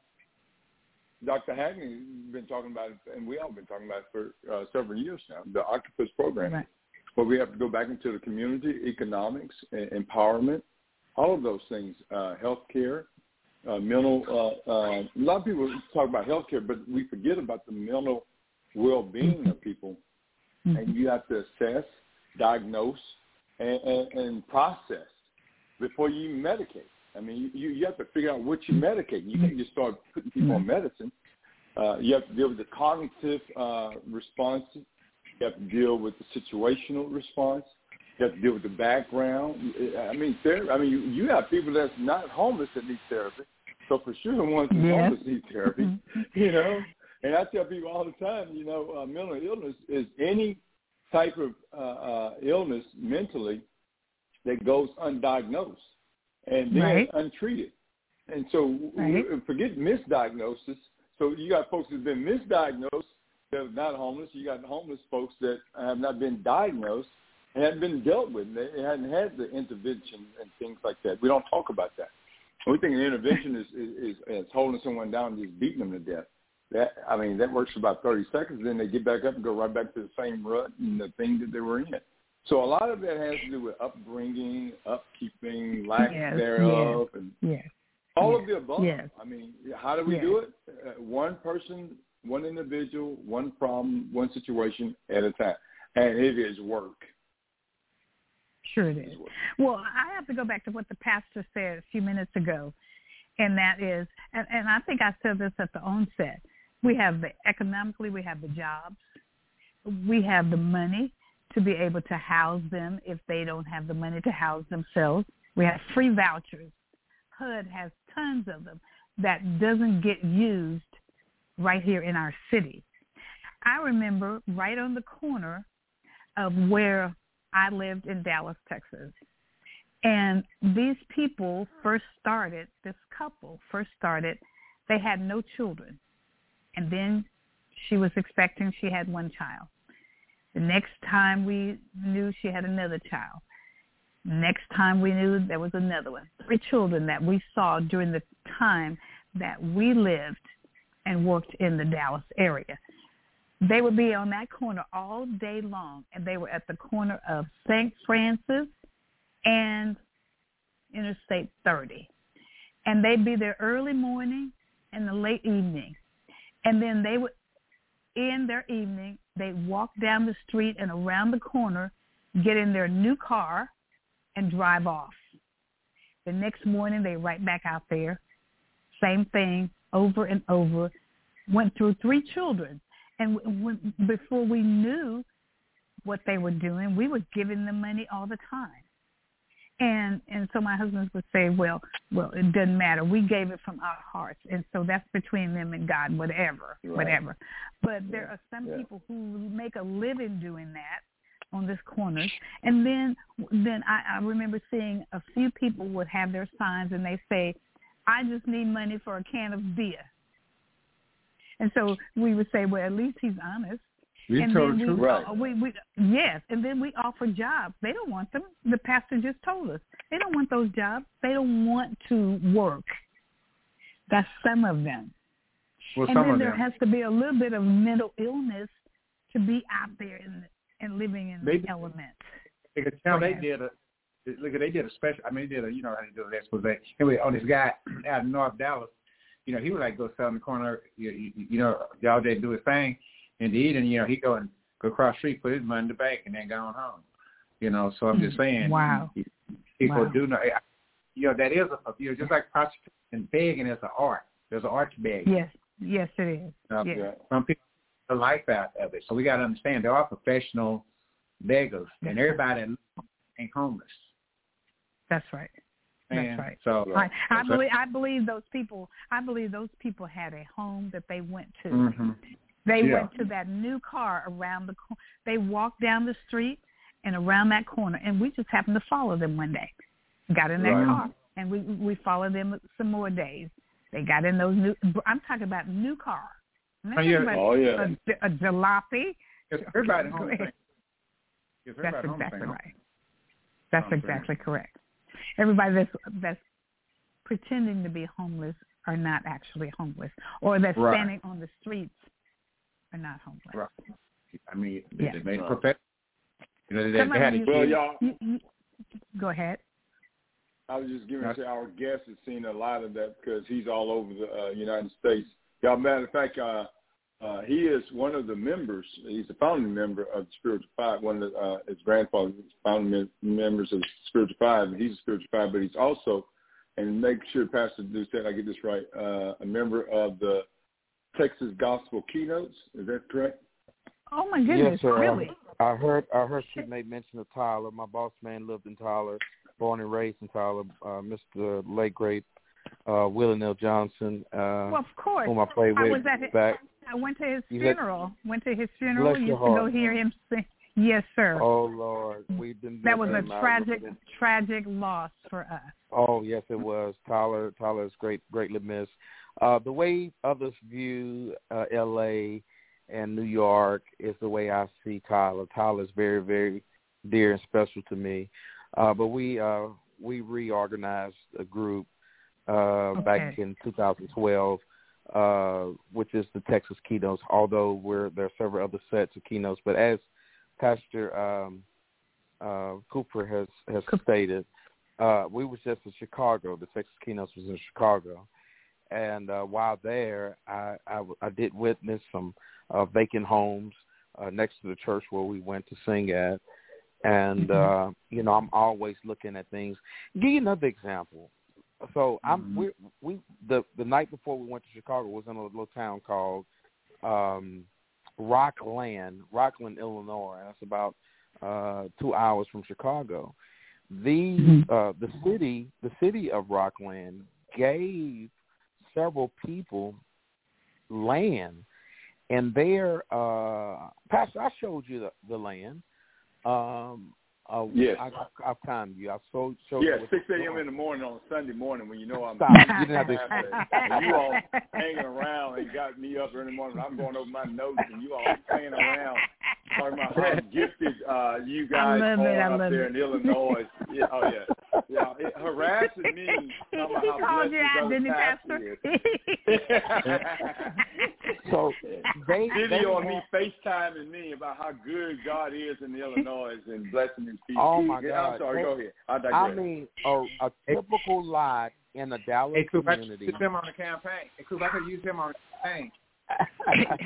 Dr. Hagney's been talking about it, and we all been talking about it for uh, several years now, the Octopus program. Right. Where we have to go back into the community, economics, empowerment, all of those things, uh, healthcare, uh, mental. Uh, uh, a lot of people talk about healthcare, but we forget about the mental well-being of people. Mm-hmm. And you have to assess, diagnose, and, and, and process before you medicate. I mean, you, you have to figure out what you medicate. You can't just start putting people on medicine. Uh, you have to deal with the cognitive uh, response. You have to deal with the situational response. You have to deal with the background. I mean, ther- I mean, you, you have people that's not homeless that need therapy. So for sure, the ones that yes. need therapy. You know, and I tell people all the time, you know, uh, mental illness is any type of uh, uh, illness mentally that goes undiagnosed and then right. untreated. And so right. forget misdiagnosis. So you got folks that have been misdiagnosed that are not homeless. You got homeless folks that have not been diagnosed and hadn't been dealt with. They hadn't had the intervention and things like that. We don't talk about that. We think an intervention is, is, is is holding someone down and just beating them to death. That I mean, that works for about 30 seconds. Then they get back up and go right back to the same rut and the thing that they were in. So a lot of that has to do with upbringing, upkeeping, lack yes, thereof, yes, and yes, all of the above. I mean, how do we do it? Uh, one person, one individual, one problem, one situation at a time, and it is work.
Sure it is. Well, I have to go back to what the pastor said a few minutes ago, and that is, and, and I think I said this at the onset. We have the economically, we have the jobs, we have the money to be able to house them if they don't have the money to house themselves. We have free vouchers. HUD has tons of them that doesn't get used right here in our city. I remember right on the corner of where I lived in Dallas, Texas. And these people first started, this couple first started, they had no children. And then she was expecting, she had one child. The next time we knew she had another child. Next time we knew there was another one. Three children that we saw during the time that we lived and worked in the Dallas area. They would be on that corner all day long, and they were at the corner of St. Francis and Interstate 30. And they'd be there early morning and the late evening. And then they would in their evening, They'd walk down the street and around the corner, get in their new car, and drive off. The next morning, they right back out there. Same thing over and over. Went through three children. And when, before we knew what they were doing, we were giving them money all the time. And and so my husband would say, well, well, it doesn't matter. We gave it from our hearts, and so that's between them and God, whatever, right. whatever. But yeah. there are some yeah. people who make a living doing that on this corner, and then then I, I remember seeing a few people would have their signs, and they say, "I just need money for a can of beer." And so we would say, well, at least he's honest.
You and told
then
we, right.
Uh, we, we, yes, and then we offer jobs. They don't want them. The pastor just told us they don't want those jobs. They don't want to work. That's some of them.
Well,
and
some
then
of
there
them.
has to be a little bit of mental illness to be out there and and living in
Maybe-
the elements.
Because you know,
Go
they did a look. They did a special. I mean, they did a you know how they do an expose. Anyway, on this guy out of North Dallas, you know, he would like go sit on the corner. You, you, you know, all day do his thing, and to eat, and you know, he go and go across the street, put his money in the bank, and then go on home. You know, so I'm just saying.
Wow.
People
Wow.
do know. You know, that is a you know just like prostitution and begging is an art. There's an art to begging.
Yes, yes, it is.
Uh,
Yes.
Yeah.
Some people a life out of it. So we got to understand there are professional beggars, and everybody ain't homeless.
That's right. That's
And
right.
So
I, I
so-
believe I believe those people. I believe those people had a home that they went to.
Mhm.
They
Yeah.
went to that new car around the. cor- They walked down the street and around that corner, and we just happened to follow them one day. Got in that
Right.
car, and we we followed them some more days. They got in those new. I'm talking about new car.
Oh, yeah.
Oh, yeah.
a, a jalopy.
If everybody home
ahead.
thing. If
That's
everybody home
exactly right. That's exactly correct. Everybody that's that's pretending to be homeless are not actually homeless, or that's
Right.
standing on the streets are not homeless.
Right. I mean, they,
Yeah.
they made it
Right.
professional. You know, they,
Come
they had
you-
to
Well, y'all,
You, you, go ahead.
I was just giving
That's-
to our guest has seen a lot of that because he's all over the uh, United States. Y'all, matter of fact, uh, uh, he is one of the members. He's a founding member of the Spiritual Five. One of the, uh, his grandfather was founding mem- members of the Spiritual Five, and he's a Spiritual Five. But he's also, and make sure Pastor Doucette I get this right, uh, a member of the Texas Gospel Keynotes. Is that correct?
Oh my goodness,
yes, sir.
really?
I heard I heard she made mention of Tyler. My boss man lived in Tyler, born and raised in Tyler. Uh, Mr. late great uh, Willie Neal Johnson, uh,
Well, of course.
whom I played
I
with
was at his,
back.
I went to his
You had-
funeral. Went to his funeral.
Bless your
Used to go hear him sing. Yes, sir.
Oh Lord, we've been
that was a.
I
tragic, tragic loss for us.
Oh yes, it was. Tyler Tyler is great, greatly missed. Uh, the way others view uh, L.A. and New York is the way I see Tyler. Tyler is very, very dear and special to me. Uh, but we uh, we reorganized a group uh, back in 2012, uh, which is the Texas Keynotes. Although we're there are several other sets of keynotes, but as Pastor um, uh, Cooper has has stated, uh, we was just in Chicago. The Texas Keynotes was in Chicago, and uh, while there, I, I I did witness some uh, vacant homes uh, next to the church where we went to sing at, and uh, you know I'm always looking at things. Give you another example. So I'm we we the the night before we went to Chicago was in a little town called um Rockland, Rockland, Illinois. That's about uh two hours from Chicago. The uh the city the city of Rockland gave several people land and their uh Pastor I showed you the, the land. Um uh,
Yes.
I, I, I've timed you. I showed, showed
Yeah,
you what-
six a.m. in the morning on a Sunday morning when you know I'm
Stop. You didn't have to
you all hanging around and got me up early in the morning. I'm going over my notes and you all playing around talking about how gifted uh, you guys
love it,
are up
love
there
it.
in Illinois. Yeah, oh yeah, yeah, it harassing me.
he he called you
this
out,
other
didn't he,
pastor
Pastor?
So they they
Video on
had-
me FaceTiming me about how good God is in Illinois and blessing His people.
Oh, my
Yeah, I'm
God.
sorry. Go ahead. I digress.
I mean, a, a typical lot in the Dallas
Hey, Coop,
community.
use him on the campaign. Hey, Coop, I could use him on the campaign.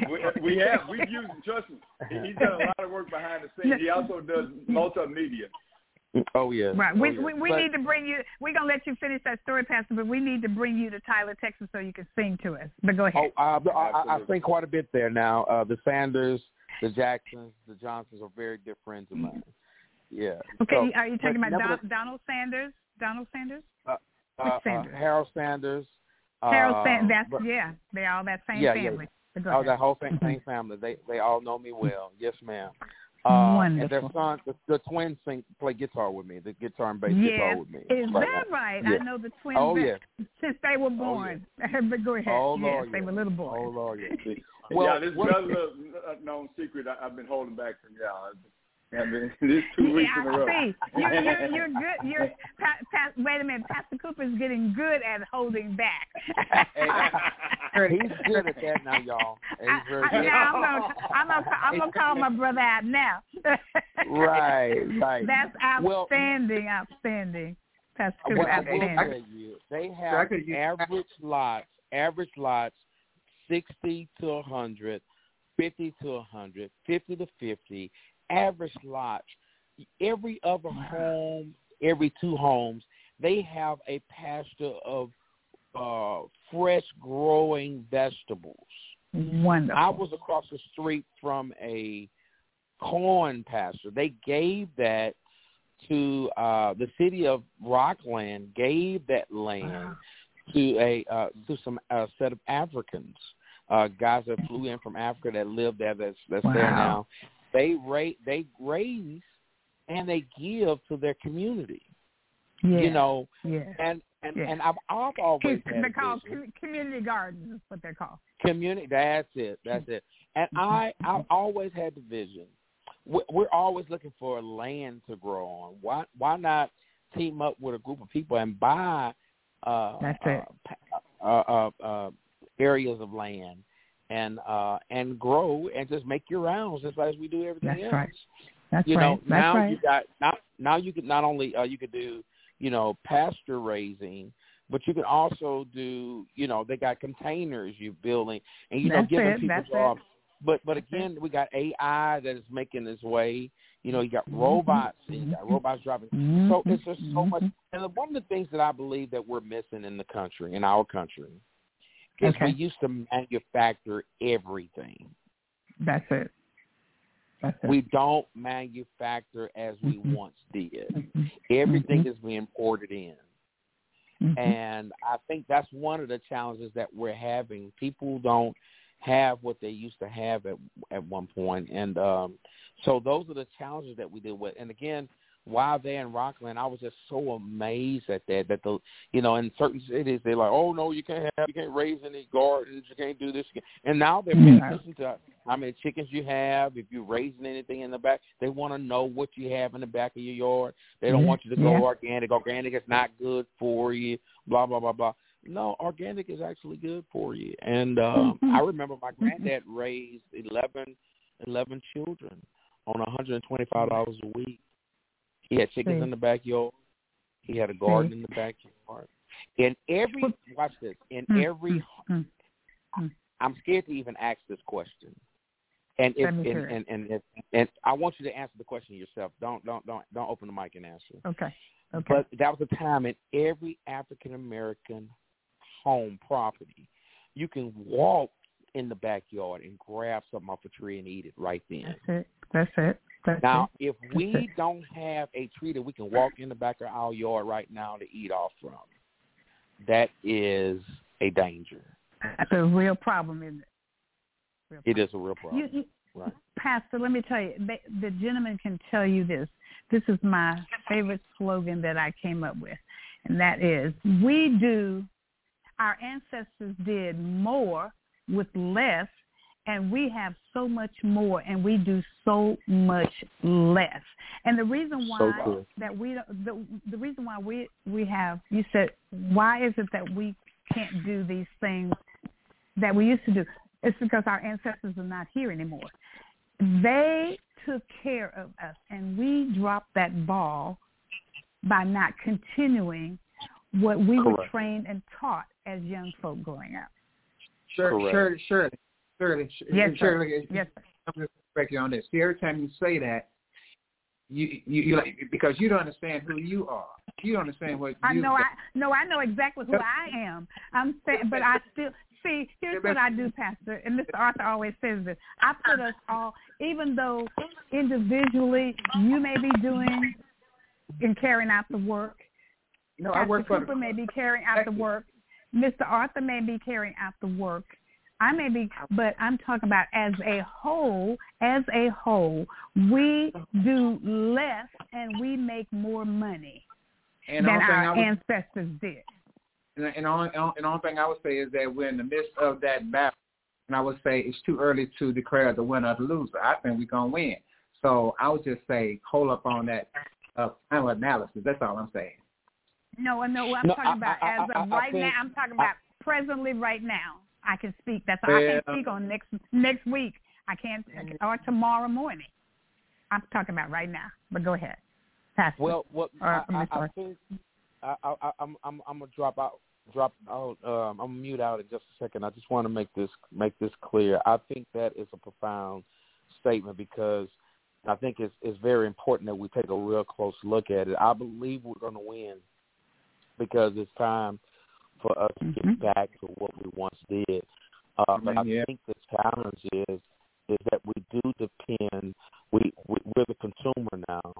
we, we have. We've used him. Trust me. He- He's done a lot of work behind the scenes. He also does multimedia.
Oh yeah.
Right.
Oh,
We
yeah.
we, we
But-
need to bring you. We're gonna let you finish that story, Pastor, but we need to bring you to Tyler, Texas, so you can sing to us. But go ahead.
Oh, uh, I, I, I
Absolutely.
think quite a bit there now. Uh, the Sanders, the Jacksons, the Johnsons are very good friends of mine. Yeah.
okay.
So,
are you talking about
nevertheless-
Don, Donald Sanders? Donald Sanders?
uh, uh,
Sanders?
Harold Sanders.
Harold
uh,
Sanders. That's
but-
yeah. They all that same
Yeah, yeah.
family. But go
Oh, that whole same, same family. They they all know me well. Yes, ma'am. Uh, and their son, the, the twins, sing play guitar with me. The guitar and bass
Yes.
guitar with me.
Is
Right
that right?
Yeah.
I know the twins
Oh, yeah.
since they were born. but go ahead.
Oh,
yes,
Lord,
they
yeah.
were little boys.
Oh Lord, yeah.
Well,
Well,
yeah, this is
what-
another little uh, known secret I, I've been holding back from y'all. I mean, this two weeks in a
Yeah,
row.
see, you're, you're, you're good. You're pa, pa, wait a minute. Pastor Cooper's getting good at holding back.
He's good at that now, y'all. He's very
I,
good.
now I'm gonna, I'm gonna, I'm gonna call my brother out now.
right, right.
That's
Well,
outstanding, outstanding. That's too
What I will tell you, they have
could use-
average lots, average lots, sixty to a hundred, fifty to a hundred, fifty to fifty. Average lots. Every other home, every two homes, they have a pasture of uh fresh growing vegetables.
Wonderful.
I was across the street from a corn pasture. They gave that to uh the city of Rockland gave that land to a uh to some uh, set of Africans. Uh guys that flew in from Africa that live there that's that's there now. They raise they raise and they give to their community.
yeah.
You know,
yeah.
and and
Yeah.
and I've I've always
They're called com- community gardens. Is what they're called.
community that's it that's it and
Mm-hmm.
i i always had the vision we're, always looking for land to grow on why why not team up with a group of people and buy uh
That's it.
uh, uh, uh, uh areas of land and uh and grow and just make your rounds just like we do everything
That's
else
right. That's
you
right.
know
That's
now
right.
you got now now you could not only uh, you could do you know pasture raising but you can also do you know they got containers you're building and you know
That's
giving
it,
people
that's it.
but but again we got ai that is making its way you know you got
Mhm.
robots and you got robots driving so
Mhm.
it's just so much
Mhm.
and one of the things that i believe that we're missing in the country in our country is
Okay.
we used to manufacture everything
That's it. That's it.
we don't manufacture as we
Mhm.
once did.
Mhm.
Everything
Mhm.
is being imported in.
Mhm.
And I think that's one of the challenges that we're having. People don't have what they used to have at at one point. And um so those are the challenges that we deal with. And again, while there in Rockland, I was just so amazed at that. That the you know in certain cities they're like, oh no, you can't have, you can't raise any gardens, you can't do this. can't-" And now they're paying attention to how many chickens you have, if you're raising anything in the back. They want to know what you have in the back of your yard. They don't
Mhm.
want you to go
Yeah.
organic. Organic is not good for you. Blah blah blah blah. No, organic is actually good for you. And um. I remember my granddad raised eleven eleven children on one hundred and twenty five dollars a week. He had chickens in the backyard. He had a garden in the backyard. In every watch this. In
Mm,
every
mm, mm.
I'm scared to even ask this question. And if and
me hear it.
and, and if and I want you to answer the question yourself. Don't don't don't don't open the mic and answer.
Okay. Okay.
But that was a time in every African American home property, you can walk in the backyard and grab something off a tree and eat it right then.
That's it. That's it. That's
Now,
it.
if we don't have a tree that we can walk in the back of our yard right now to eat off from, that is a danger.
That's a real problem, isn't it? Real
It is a real problem.
You, you,
right.
Pastor, let me tell you, the gentleman can tell you this. This is my favorite slogan that I came up with, and that is, we do, our ancestors did more with less, and we have so much more, and we do so much less. And the reason why
So true.
that we don't, the, the reason why we we have, you said, why is it that we can't do these things that we used to do? It's because our ancestors are not here anymore. They took care of us, and we dropped that ball by not continuing what we were trained and taught as young folk growing up.
Sure,
Correct.
Shirley, Shirley, Shirley, Shirley,
Yes, sir.
Shirley,
Yes.
I'm going to correct you on this. See, every time you say that, you you, you like because you don't understand who you are. You don't understand what
I
you.
know. I no. I know exactly who I am. I'm saying, but I still see. Here's what I do, Pastor, and Mr. Arthur always says this. I put us all, even though individually you may be doing and carrying out the work.
no, I
Pastor
work for
Cooper
the.
may be carrying out the work. Mr. Arthur may be carrying out the work. I may be, but I'm talking about as a whole, as a whole, we do less and we make more money
And
than
only thing I
our
would,
ancestors did.
and, and only and the only thing I would say is that we're in the midst of that battle, and I would say it's too early to declare the winner or the loser. I think we're gonna win. So I would just say hold up on that uh, final analysis. That's all I'm saying.
No, no, I'm
No,
talking
I-
about
I-
as
I-
of right
think-
now. I'm talking about presently right now. I can speak. That's all. I can't speak on next next week. I can't or tomorrow morning. I'm talking about right now. But go ahead, Pastor.
Well, what
Or,
I, I, I think I, I, I'm I'm I'm gonna drop out drop out. Um, I'm gonna mute out in just a second. I just want to make this make this clear. I think that is a profound statement because I think it's it's very important that we take a real close look at it. I believe we're going to win because it's time for us to get back to what we once did. Uh, but I
Yeah.
think the challenge is is that we do depend. We, we we're the consumer now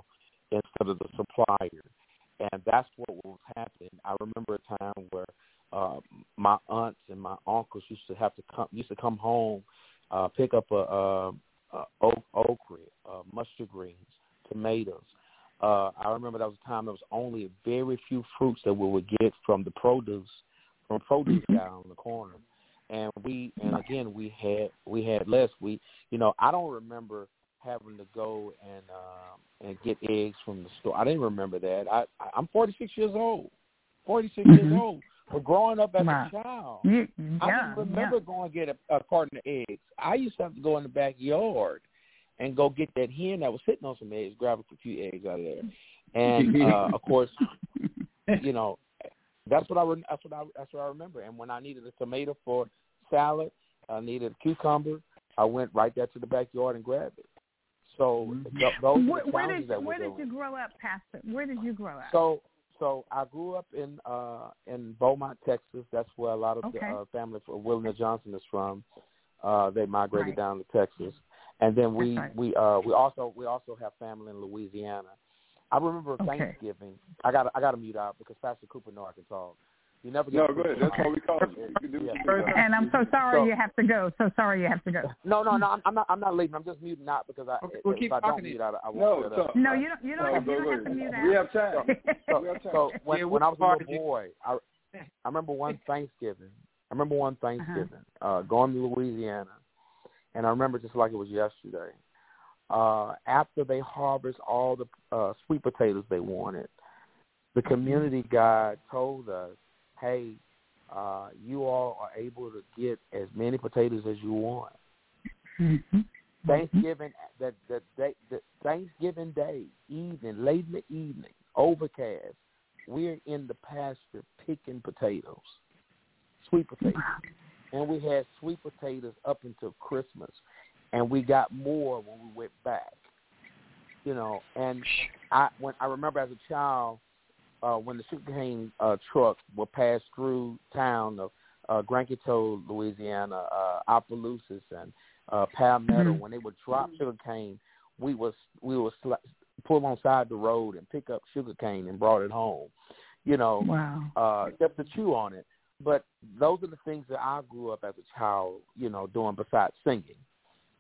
instead of the supplier, and that's what was happening. I remember a time where uh, my aunts and my uncles used to have to come used to come home, uh, pick up a, a, a okra, uh, mustard greens, tomatoes. Uh, I remember that was a time there was only very few fruits that we would get from the produce from produce guy on the corner, and we and again we had we had less. We you know I don't remember having to go and um, and get eggs from the store. I didn't remember that. I I- I'm 46 years old. 46 years
Mhm.
old. But growing up as
Wow.
a child, I
yeah,
don't remember going to get a, a carton of eggs. I used to have to go in the backyard and go get that hen that was sitting on some eggs, grab a few eggs out of there. And uh, of course, you know, that's what I re- that's what I that's what I remember. And when I needed a tomato for salad, I needed a cucumber. I went right there to the backyard and grabbed it. So th- those
Where,
are the
where did
that
where did you grow up, Pastor? Where did you grow up?
So so I grew up in uh in Beaumont, Texas. That's where a lot of
Okay.
the uh, family for William Johnson is from. Uh they migrated
Right.
down to Texas. And then we
right.
we uh we also we also have family in Louisiana. I remember
Okay.
Thanksgiving. I got I got to mute out because Pastor Cooper know I can talk. You never get
No,
to
go ahead.
talk.
That's what we call it. You can do what.
And I'm so sorry
So-
you have to go. So sorry you have to go.
No, no, no. I'm, I'm not. I'm not leaving. I'm just muting out because I.
Okay, well,
if
keep
I don't
talking
mute
you.
out, I won't
No,
shut
so,
up.
No, you don't. You don't.
No,
have, you don't have to
ahead.
mute
We have time.
So,
We have time.
so when,
Yeah,
when I was a little boy, I, I remember one Thanksgiving. I remember one
Uh-huh.
Thanksgiving uh, going to Louisiana, and I remember just like it was yesterday. Uh, after they harvest all the uh, sweet potatoes they wanted, the community guy told us, "Hey, uh, you all are able to get as many potatoes as you want."
Mhm.
Thanksgiving that that day the Thanksgiving Day evening, late in the evening, overcast. We're in the pasture picking potatoes, sweet potatoes, and we had sweet potatoes up until Christmas, and we got more when we went back. You know, and I when I remember as a child uh, when the sugarcane uh, truck would pass through town of uh, Grand Louisiana, uh, Opelousas, and uh, Palmetto,
Mhm.
when they would drop sugarcane, we was we would sl- pull on side the road and pick up sugarcane and brought it home. You know,
Wow.
uh, just to chew on it. But those are the things that I grew up as a child, you know, doing besides singing.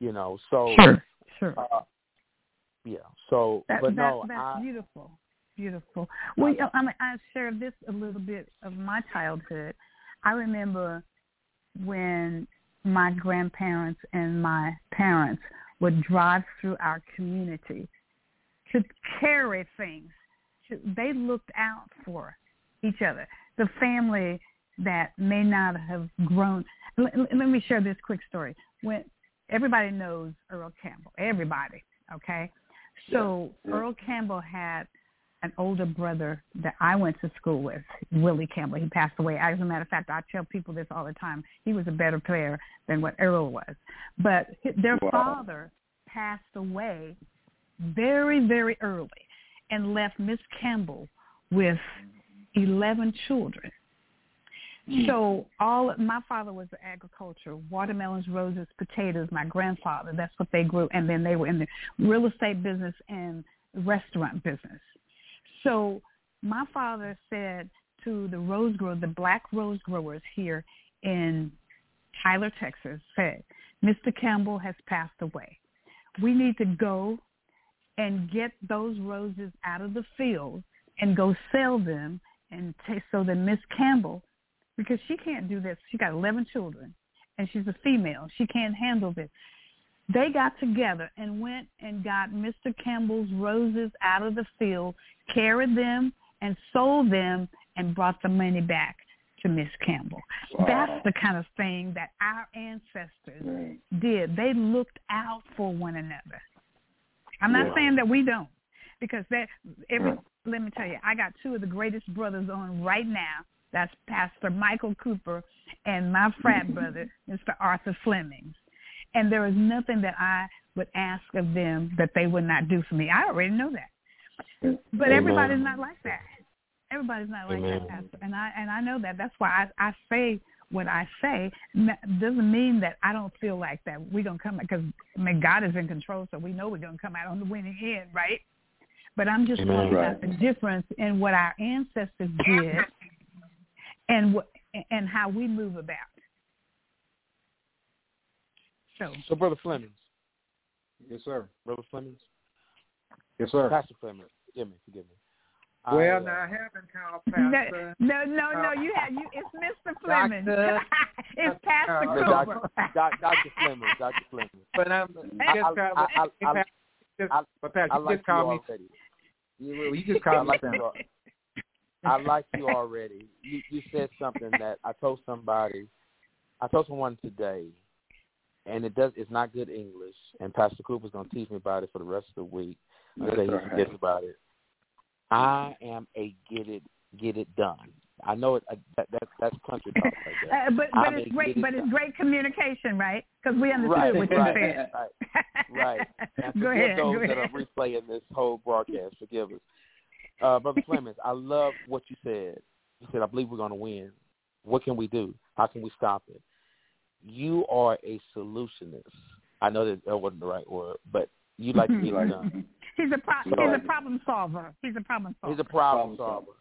You know, so
Sure. Sure.
uh, yeah. So,
That,
but
that,
no,
that's
I,
beautiful. Beautiful. Well, you know, I, mean, I share this a little bit of my childhood. I remember when my grandparents and my parents would drive through our community to carry things. To, they looked out for each other. The family that may not have grown. Let, let me share this quick story. When everybody knows Earl Campbell, everybody, okay. So
yeah.
Earl Campbell had an older brother that I went to school with, Willie Campbell. He passed away. As a matter of fact, I tell people this all the time. He was a better player than what Earl was. But their
Wow.
father passed away very, very early and left Miss Campbell with 11 children. Mm. So all my father was agriculture, watermelons, roses, potatoes. My grandfather, that's what they grew, and then they were in the real estate business and restaurant business. So my father said to the rose grower, the black rose growers here in Tyler, Texas, said, Mr. Campbell has passed away. We need to go and get those roses out of the field and go sell them and take so that Miss Campbell because she can't do this. She got 11 children, and she's a female. She can't handle this. They got together and went and got Mr. Campbell's roses out of the field, carried them, and sold them, and brought the money back to Miss Campbell.
Wow.
That's the kind of thing that our ancestors
Right.
did. They looked out for one another. I'm not
Yeah.
saying that we don't, because that every.
Right.
Let me tell you, I got two of the greatest brothers on right now. That's Pastor Michael Cooper and my frat brother, Mr. Arthur Fleming. And there is nothing that I would ask of them that they would not do for me. I already know that. But
Amen.
everybody's not like that. Everybody's not like
Amen.
that, Pastor. And I and I know that. That's why I I say what I say. Doesn't mean that I don't feel like that. We're gonna come because I mean God is in control, so we know we're gonna come out on the winning end, right? But I'm just
Amen.
talking
Right.
about the difference in what our ancestors did and what and how we move about. So
So, Brother Flemings,
Yes, sir.
Brother Flemings,
Yes, sir.
Pastor Flemings, forgive me, forgive me. I,
Well,
uh,
now I haven't called
no,
Pastor.
no, no, no. You have you. It's Mr. Fleming.
Doctor.
it's Pastor
No,
no,
Cooper.
Dr. Doc- Dr. Flemings, Dr. Flemings.
But I'm
I-
just
I-
call
I- I-
hey,
I-
Pastor, just-
I-
but Pastor,
I
you
like
just
you
call me.
already.
You, you just
I
call me
like
something.
you. al- I like you already. You you said something that I told somebody. I told someone today, and it does. It's not good English. And Pastor Cooper's gonna teach me about it for the rest of the week
That's
until he
all right.
forgets about it. I am a get it get it done. I know it. Uh, that, that that's country talk right there.
Uh, but
I
but it's great.
it
But it's great communication, right? Because we understood
Right,
what you
right,
said.
right. Right. And
go
forgive
ahead.
those
Go
that are
ahead.
replaying this whole broadcast. Forgive us. Uh, Brother Clemens, I love what you said. You said, I believe we're going to win. What can we do? How can we stop it? You are a solutionist. I know that that wasn't the right word, but you like to be it
Right.
done.
He's a pro- he's a problem solver. He's a problem solver.
He's a problem
Problem
solver.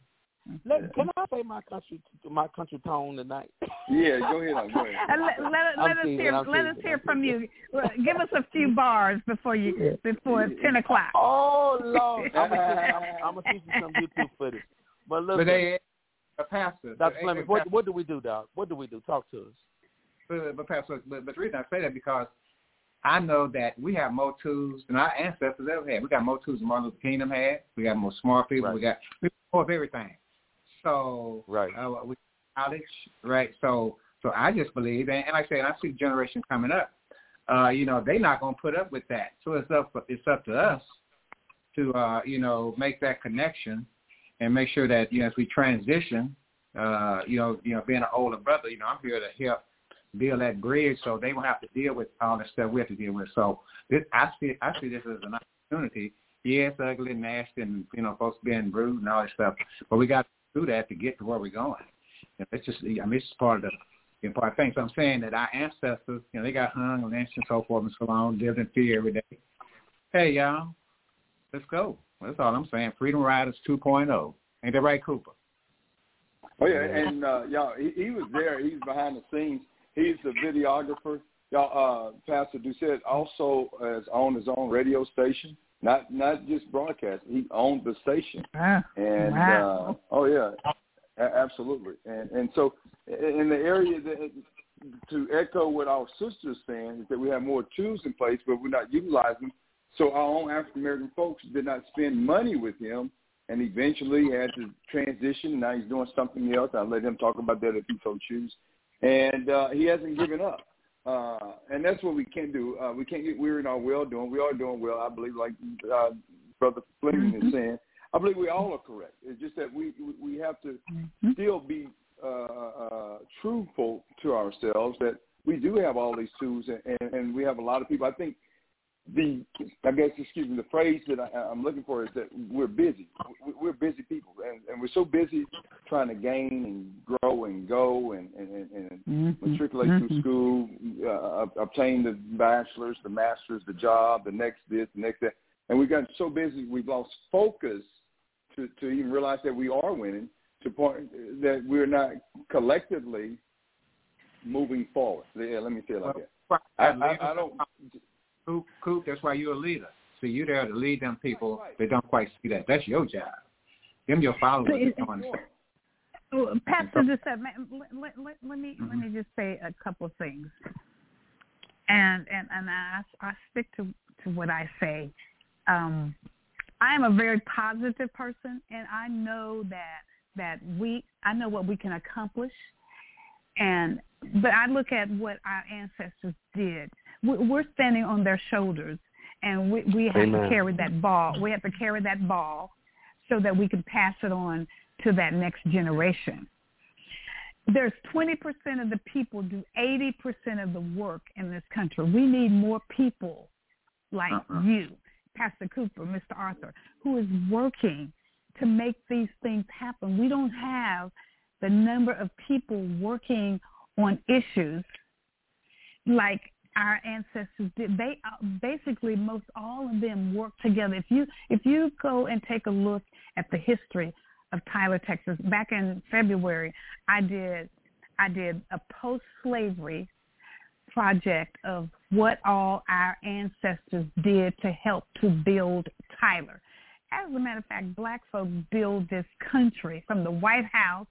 Solver.
Let, can I say my country my country tone tonight?
Yeah, go ahead. On, go ahead.
Let, let, let us
teasing,
hear
I'm
let us hear from you. Give us a few bars before you before ten o'clock.
Oh Lord, I'm gonna I'm, I'm gonna teach you some YouTube footage. But look,
But they, a pastor.
Dr.
but-
Fleming, what what do we do, Doc? What do we do? Talk to us.
But, but Pastor, but, but the reason I say that because I know that we have more tools than our ancestors ever had. We got more tools than Martin Luther King them had. We got more smart people. We got we got more of everything. So
Right.
uh, we knowledge, right? So so I just believe, and, and like I said, I see the generation coming up. Uh, you know, they're not going to put up with that. So it's up it's up to us to uh, you know make that connection and make sure that you know as we transition, uh, you know, you know, being an older brother, you know, I'm here to help build that bridge so they won't have to deal with all the stuff we have to deal with. So this, I see I see this as an opportunity. Yeah, it's ugly and nasty, and you know, folks being rude and all that stuff, but we got to do that to get to where we're going. And it's just, I mean, it's just part of the important thing. So I'm saying that our ancestors, you know, they got hung and lynched and so forth and so on, lived in fear every day. Hey, y'all, let's go. That's all I'm saying. Freedom Riders 2.0. Ain't that right, Cooper?
Oh yeah, and uh, y'all, he, he was there. He's behind the scenes. He's the videographer. Y'all, uh, Pastor Doucette also has owned his own radio station. Not not just broadcast. He owned the station. And
wow.
uh, oh yeah, a- absolutely. And and so in the area that to echo what our sister's saying is that we have more tools in place, but we're not utilizing them. So our own African American folks did not spend money with him, and eventually had to transition. Now he's doing something else. I'll let him talk about that if he so chooses. And uh, he hasn't given up. Uh, and that's what we can do. Uh, we can't get weary in our well doing. We are doing well, I believe, like uh, Brother Fleming is saying. I believe we all are correct. It's just that we we have to still be uh, uh, truthful to ourselves that we do have all these tools, and, and, and we have a lot of people. I think the I guess excuse me the phrase that I, I'm looking for is that we're busy. We- We're busy people, and, and we're so busy trying to gain and grow and go and and, and, and mm-hmm. matriculate through mm-hmm. school, uh, uh, obtain the bachelor's, the master's, the job, the next this, the next that, and we've gotten so busy we've lost focus to to even realize that we are winning to point that we're not collectively moving forward. Yeah, let me say it like that. I, I, I don't.
Coop, Coop, that's why you're a leader. See, you're there to lead them people that don't quite see that. That's your job. Them your followers.
So it-
that don't understand.
Well, Pastor just said, let, let, let, let me let
Mm-hmm.
me just say a couple of things, and and and I I stick to to what I say. Um, I am a very positive person, and I know that that we I know what we can accomplish, and but I look at what our ancestors did. We're standing on their shoulders, and we we have
Amen.
to carry that ball. We have to carry that ball so that we can pass it on to that next generation. There's 20% of the people do 80% of the work in this country. We need more people like
Uh-uh.
you, Pastor Cooper, Mr. Arthur, who is working to make these things happen. We don't have the number of people working on issues like our ancestors did. They uh, basically most all of them work together. If you if you go and take a look at the history of Tyler, Texas, back in February, I did I did a post slavery project of what all our ancestors did to help to build Tyler. As a matter of fact, black folks build this country from the White House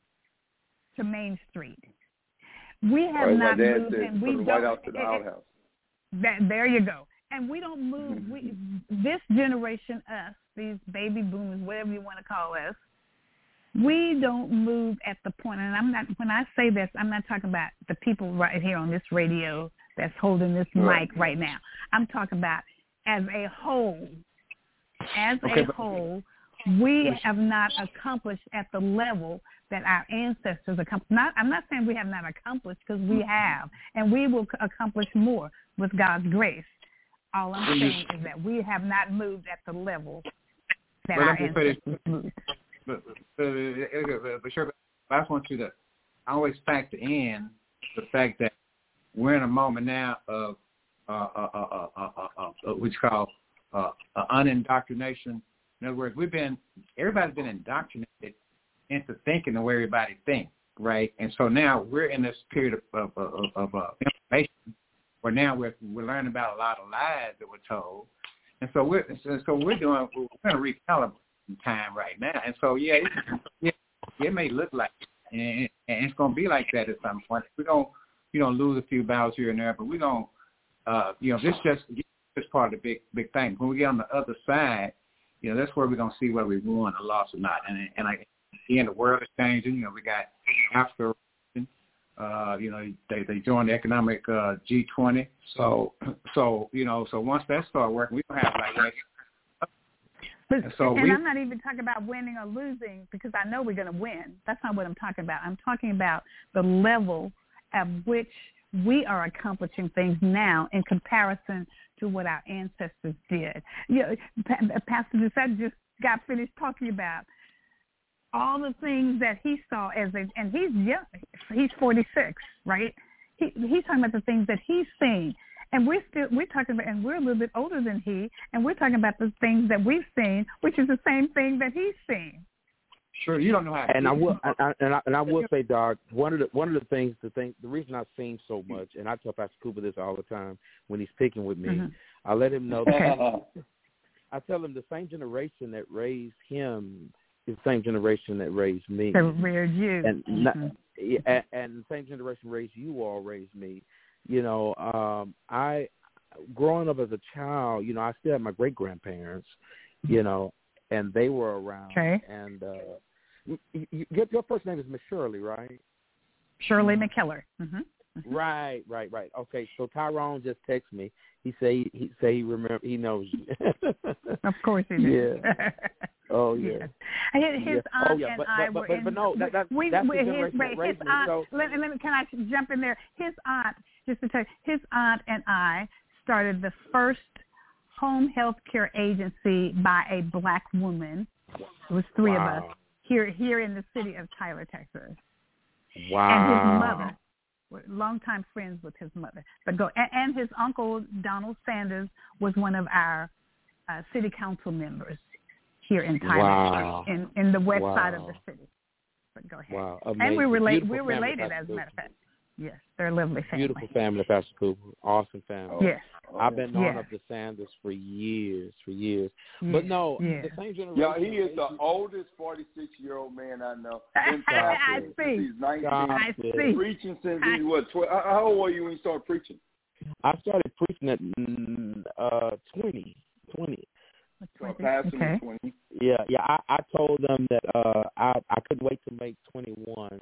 to Main Street. We have not moved, and we
from the
don't.
White House to the
it-
outhouse.
That there you go. And we don't move. We mm-hmm. this generation, us, these baby boomers, whatever you want to call us, we don't move at the point. And I'm not. When I say this, I'm not talking about the people right here on this radio that's holding this
Right.
mic right now. I'm talking about as a whole. As
Okay,
a whole, we have not accomplished at the level that our ancestors accomplished. Not, I'm not saying we have not accomplished because we have, and we will accomplish more with God's grace. All I'm saying is that we have not moved at the level that
But
our
let me say this.
ancestors moved.
But, but, but, but, but I just want you to always factor in the fact that we're in a moment now of uh, uh, uh, uh, uh, uh, uh, what you call uh, uh, unindoctrination. In other words, we've been everybody's been indoctrinated into thinking the way everybody thinks, right? And so now we're in this period of of, of, of uh, information where now we're we're learning about a lot of lies that were told, and so we're so, so we're doing we're going to recalibrate time right now. And so yeah, it, yeah, it may look like, it, and, and it's going to be like that at some point. We don't you know lose a few battles here and there, but we're going uh, you know this just this part of the big big thing. When we get on the other side, you know that's where we're going to see whether we won or lost or not. And and I again the world is changing. You know we got Africa. Uh, you know, they they joined the economic uh, G20. So so you know, so once that start working, we don't have like
But,
And so
and
we-
I'm not even talking about winning or losing because I know we're going to win. That's not what I'm talking about. I'm talking about the level at which we are accomplishing things now in comparison to what our ancestors did. You know, Pa- Pastor Doucette just got finished talking about all the things that he saw as a, and he's young, he's 46, right? He, he's talking about the things that he's seen. And we're still, we're talking about, and we're a little bit older than he, and we're talking about the things that we've seen, which is the same thing that he's seen.
Sure, you don't know how.
And I will, I, I- and I, and I will say, Doc, one of the one of the things to think, the reason I've seen so much, and I tell Pastor Cooper this all the time when he's picking with me,
Mhm.
I let him know that I tell him the same generation that raised him is the same generation that raised me,
That reared you.
and not,
Mhm.
and, and the same generation raised you all raised me. You know, um, I growing up as a child, you know, I still had my great grandparents, you know, and they were around.
Okay.
And uh, you, you, your, your first name is Miss Shirley, right?
Shirley McKellar. hmm
Right, right, right. Okay, so Tyrone just texted me. He say he say he remember he knows you.
Of course he did.
oh yeah.
His, his
Yeah. Oh,
aunt
yeah,
and
but-
I
but-
were
but-
in.
but no, that- that-
we,
that's the
we, his,
that
his aunt.
so-
Let, let me. Can I jump in there? His aunt, just to tell you, his aunt and I started the first home health care agency by a black woman. It was three of us here here in the city of Tyler, Texas.
Wow.
and his mother. We're longtime friends with his mother. But go and, and his uncle Donald Sanders was one of our uh, city council members here in Tyler,
Wow.
in in the west side of the city. But go ahead.
Wow.
And
Amazing.
we're related.
Beautiful
We're related,
Pastor
as a matter of fact. Yes, they're a lovely family.
Beautiful family, Pastor Cooper. Awesome family.
Yes.
I've been knowing
Yeah.
of the Sanders for years, for years.
Yeah.
But no,
Yeah.
the same generation.
Yeah, he is the oldest 46 year old man I know. Been
I see.
since He's 19.
I see.
Preaching since
I-
he was 12. How how old were you when you started preaching?
I started preaching at mm, uh twenty, twenty.
So I
Okay.
20.
Yeah, yeah. I, I told them that uh I I couldn't wait to make 21.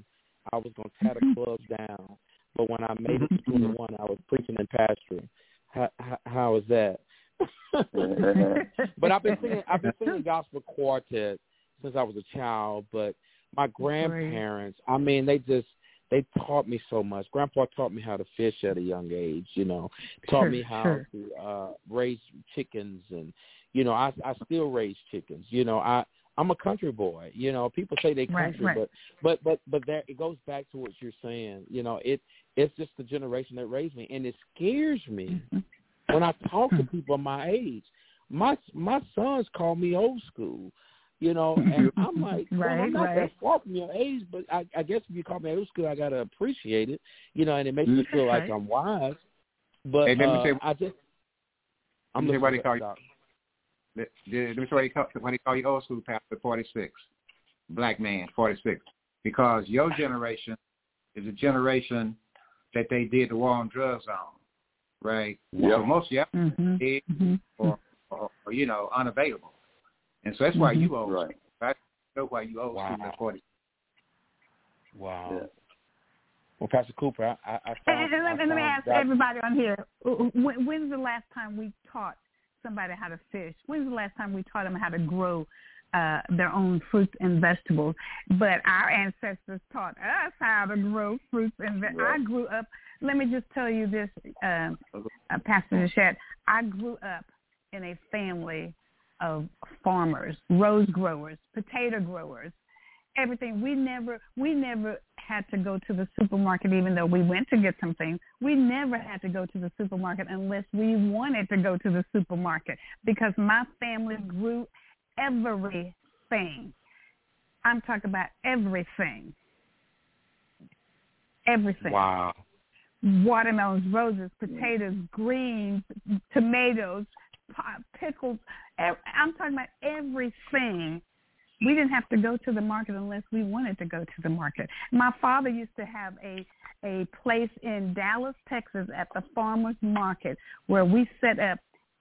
I was gonna tear the clubs down, but when I made it to 21, I was preaching and pastoring. How how, how is that? but I've been singing I've been singing gospel quartet since I was a child. But my grandparents, I mean, they just they taught me so much. Grandpa taught me how to fish at a young age. You know, taught
Sure,
me how
sure.
to uh raise chickens, and you know, I I still raise chickens. You know, I I'm a country boy. You know, people say they country,
right.
but but but but that it goes back to what you're saying. You know, it it's just the generation that raised me, and it scares me mm-hmm. when I talk to mm-hmm. people my age. My my sons call me old school. You know, mm-hmm. and I'm like, well,
Right,
I'm not
right.
that far from your age, but I, I guess if you call me old school, I gotta appreciate it. You know, and it makes me feel like I'm wise. But
Hey, let me
uh,
say-
I just I'm
let me say
listening
what call you.
Doc.
Let let me say what he call, what he call you old school pastor, 46, black man, 46, because your generation is a generation that they did the war on drugs on, right?
Yep.
So most of y'all
Mhm.
did
Mhm.
or, or, or you know unavailable, and so that's why you old
Right.
school. Right? That's why you old
Wow.
school at 40.
Wow.
Yeah.
Well, Pastor Cooper, I, I, I
And,
found,
and,
I
let, and let me ask
Doc-
everybody on here: when, when's the last time we taught somebody how to fish? When's the last time we taught them how to grow uh, their own fruits and vegetables? But our ancestors taught us how to grow fruits and vegetables. I grew up. Let me just tell you this, uh, uh, Pastor Doucette. I grew up in a family of farmers, rose growers, potato growers, everything. We never we never had to go to the supermarket even though we went to get some things. We never had to go to the supermarket unless we wanted to go to the supermarket because my family grew everything. I'm talking about everything. Everything
Wow.
watermelons, roses, potatoes, greens, tomatoes, pickles. I'm talking about everything. We didn't have to go to the market unless we wanted to go to the market. My father used to have a a place in Dallas, Texas at the farmers market where we set up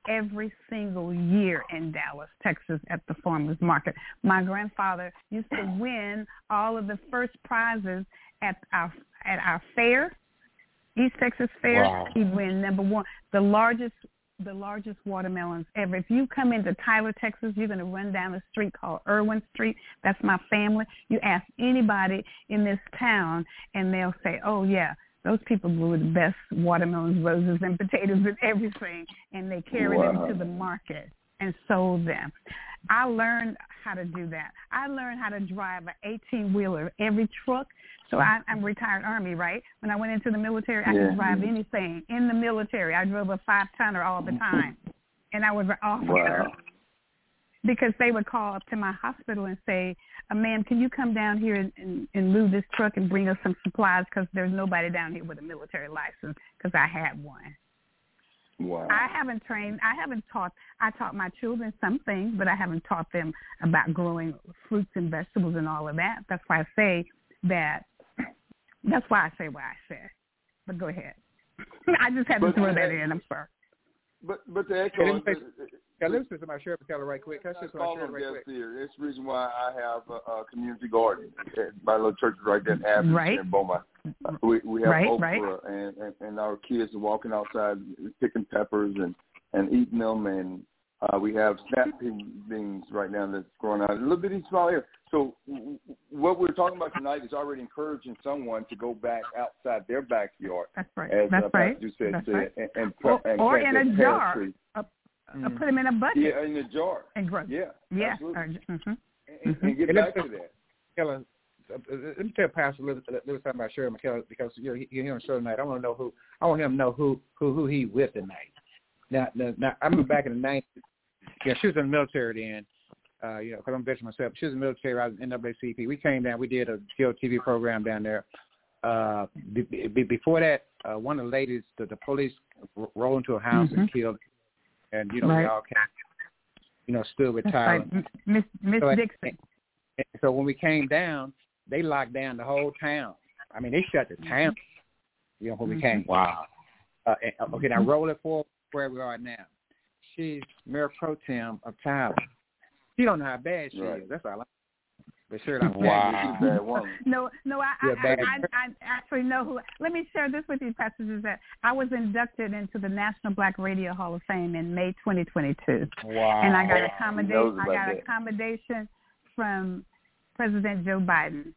every single year in Dallas, Texas at the farmers market. My grandfather used to win all of the first prizes at our at our fair East Texas Fair,
Wow.
he'd win number one, the largest, the largest watermelons ever. If you come into Tyler, Texas, you're going to run down a street called Erwin Street. That's my family. You ask anybody in this town, and they'll say, "Oh yeah, those people grew the best watermelons, roses, and potatoes and everything, and they carried them to the market and sold them." I learned how to do that. I learned how to drive an 18 wheeler, every truck. So I, I'm retired Army, right? When I went into the military, I
Yeah.
could drive anything in the military. I drove a five tonner all the time, and I was an officer
Wow.
because they would call up to my hospital and say, uh, "Ma'am, can you come down here and, and, and move this truck and bring us some supplies? Because there's nobody down here with a military license. Because I had one."
Wow.
I haven't trained. I haven't taught. I taught my children some things, but I haven't taught them about growing fruits and vegetables and all of that. That's why I say that. That's why I say what I said. But go ahead. I just had to throw that in. I'm sorry.
But but the
Hey,
echo.
let me say- Can I listen to my sheriff tell her right quick? Can I
I'm
listen
not
to my
calling
sheriff
them
right
guests
quick?
here. It's the reason why I have a, a community garden. My little church is right there in Athens
Right.
in Beaumont. We we have
Right,
okra
right.
and, and and our kids are walking outside picking peppers and and eating them and uh, we have snap pea beans right now that's growing out a little bitty small here. So w- w- what we're talking about tonight is already encouraging someone to go back outside their backyard,
That's right.
as
That's
uh,
right.
Pastor said,
That's
said,
right.
and and,
Or-
and
or in a jar.
tree.
Uh, uh, put them in a bucket
Yeah, in a jar.
and grow.
Yeah,
Yeah.
absolutely.
Mhm.
And, and get
And
back
let's-
to that.
Tell her, uh, uh, let me tell Pastor a little, little something about Shirley McKellar because you know he, he here on show tonight. I want to know who. I want him to know who who who he with tonight. Now, now, now I remember back in the nineties. Yeah, she was in the military then. Uh, you know, because I'm a veteran myself. She was in the military. I was in NAACP. We came down. We did a Guild TV program down there. Uh, be, be, before that, uh, one of the ladies, the, the police r- rolled into a house and
Mhm.
killed, and you know we
Right.
all came, you know, stood with Tyler.
right. Miss Miss
So,
Dixon.
And so when we came down, they locked down the whole town. I mean, they shut the town. You know, when we came.
Wow.
Uh, and- okay, now roll it forward where we are now. she's Mayor Pro Tem of Tyler. She don't know how bad she
Right.
is. That's all. I But sure, I'm
Wow.
She's a bad woman.
No, no, I, I,
Yeah, bad.
I, I, I actually know who. Let me share this with you, Pastor Doucette. I was inducted into the National Black Radio Hall of Fame in May 2022,
Wow.
and I got
He
accommodation. I got
that.
accommodation from President Joe Biden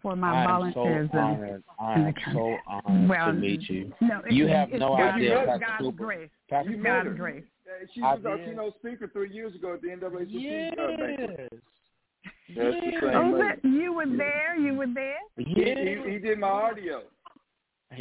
for my
I am so
volunteerism.
honored. I am so honored
Well,
to meet you.
No, it's,
You have
it's
no
God's,
idea,
it's
Pastor
God's
Cooper.
grace.
Pastor
You
It's God's grace.
Uh, She
I
was our
did.
keynote speaker three years ago at the NAACP uh, banquet.
Yes.
The same
Oh,
lady.
that- you were there. You were there.
He, he, he did my audio.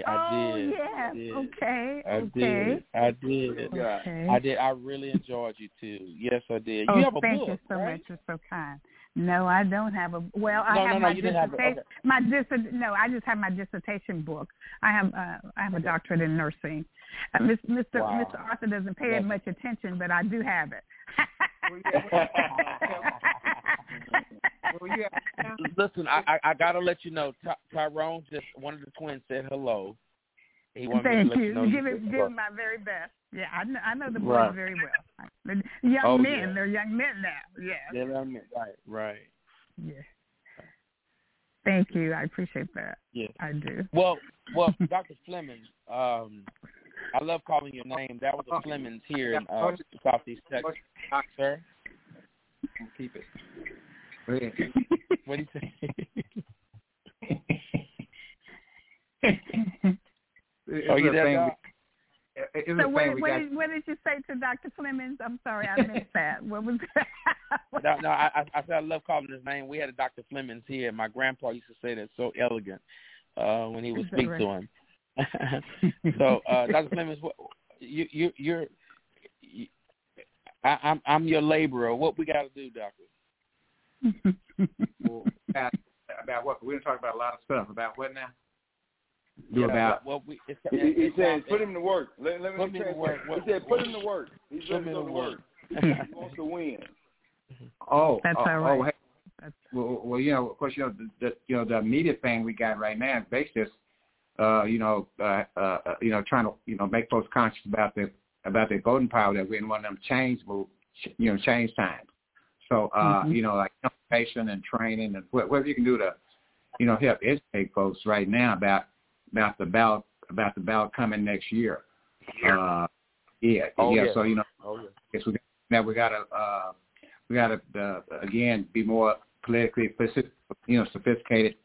I
oh,
did.
yeah.
I did.
Okay.
I
okay.
did. I did.
Okay.
I did. I really enjoyed you too. Yes, I did.
Oh,
have a
thank
book,
you so
right?
much. You're so kind. No, I don't have a. Well, I
No,
have
no, no,
my
you have
dissertation.
okay.
My dis- No, I just have my dissertation book. I have. Uh, I have a doctorate in nursing. Uh, Mr.
Wow.
Mr. Arthur doesn't pay it much attention, but I do have it.
Well, yeah.
Listen, I, I I gotta let you know. Ty- Tyrone just one of the twins said hello. He wanted me
Thank
to let
you.
you know.
give it,
said
give my very best. Yeah, I know, I know the boys
Right.
very well. The young
Oh,
men,
yeah.
they're young men now. Yeah.
Yeah, I mean, right, right.
Yeah. Thank you. I appreciate that.
Yeah.
I do.
Well, well, Dr. Fleming, um, I love calling your name. That was a Flemings here in uh, Southeast Texas, sir.
Keep it.
What do you say?
It's
oh, you
a
there,
thing
Doc?
It's
So
a
what, what,
got.
did, what did you say to Dr. Flemings? I'm sorry, I missed that. What was that?
No, no, I, I I said I love calling his name. We had a Dr. Flemings here. My grandpa used to say that so elegant uh, when he would speak
right?
to him. so, uh, Dr. Flemings, what, you you you're you, I, I'm I'm your laborer. What we got to do, Doctor?
Well, about, about what? We're gonna talk about a lot of stuff. About what now? Do
Yeah,
about
what we it's,
He,
it's,
he
it's
said, put him to work. Let, let me
Put me to
translate.
work. What-
He said, put him to work. He's
Put
ready
me
to
to
go to
work.
work. he wants to win.
oh,
That's
oh,
all right.
Oh, hey,
That's,
well, well, you know, of course, you know, the, the you know the immediate thing we got right now is basically, just, uh, you know, uh, uh, uh, you know, trying to you know make folks conscious about the about their voting power that we're in one of them change move, you know, change times. So, uh,
Mhm.
you know, like information and training and whatever you can do to, you know, help educate folks right now about about the ballot about the ballot coming next year. Uh, yeah,
Oh,
yeah.
yeah.
So you know,
Oh yeah.
guess we now we gotta uh, we gotta uh, again be more politically you know sophisticated.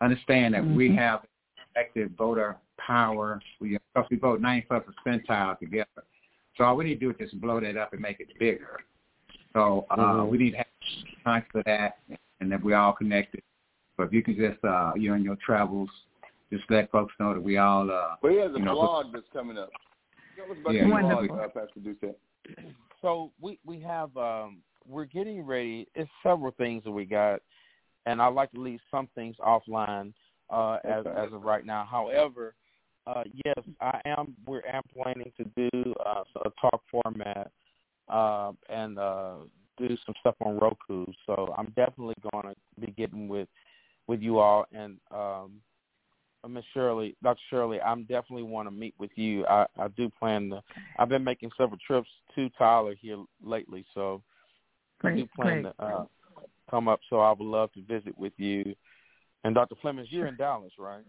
Understand that we
Mhm.
have effective voter power. We we vote ninety five percentile together. So all we need to do is just blow that up and make it bigger. So uh,
Mhm.
we need to have time for that, and that we all connected. But if you can just uh, you know in your travels, just let folks know that we all uh,
But he has a
You know,
blog that's coming up. Tell us about
Yeah.
your blog,
Wonderful.
uh, Pastor Doucette.
So we we have um we're getting ready. It's several things that we got, and I'd like to leave some things offline uh, as
Okay.
as of right now. However, uh, yes, I am. We're am planning to do uh, a talk format uh, and uh, do some stuff on Roku. So I'm definitely going to be getting with with you all and. um Miss Shirley, Dr. Shirley, I'm definitely want to meet with you. I, I do plan to. I've been making several trips to Tyler here lately, so I do plan
great.
to uh, come up. So I would love to visit with you. And Dr. Flemings, you're in Dallas, right?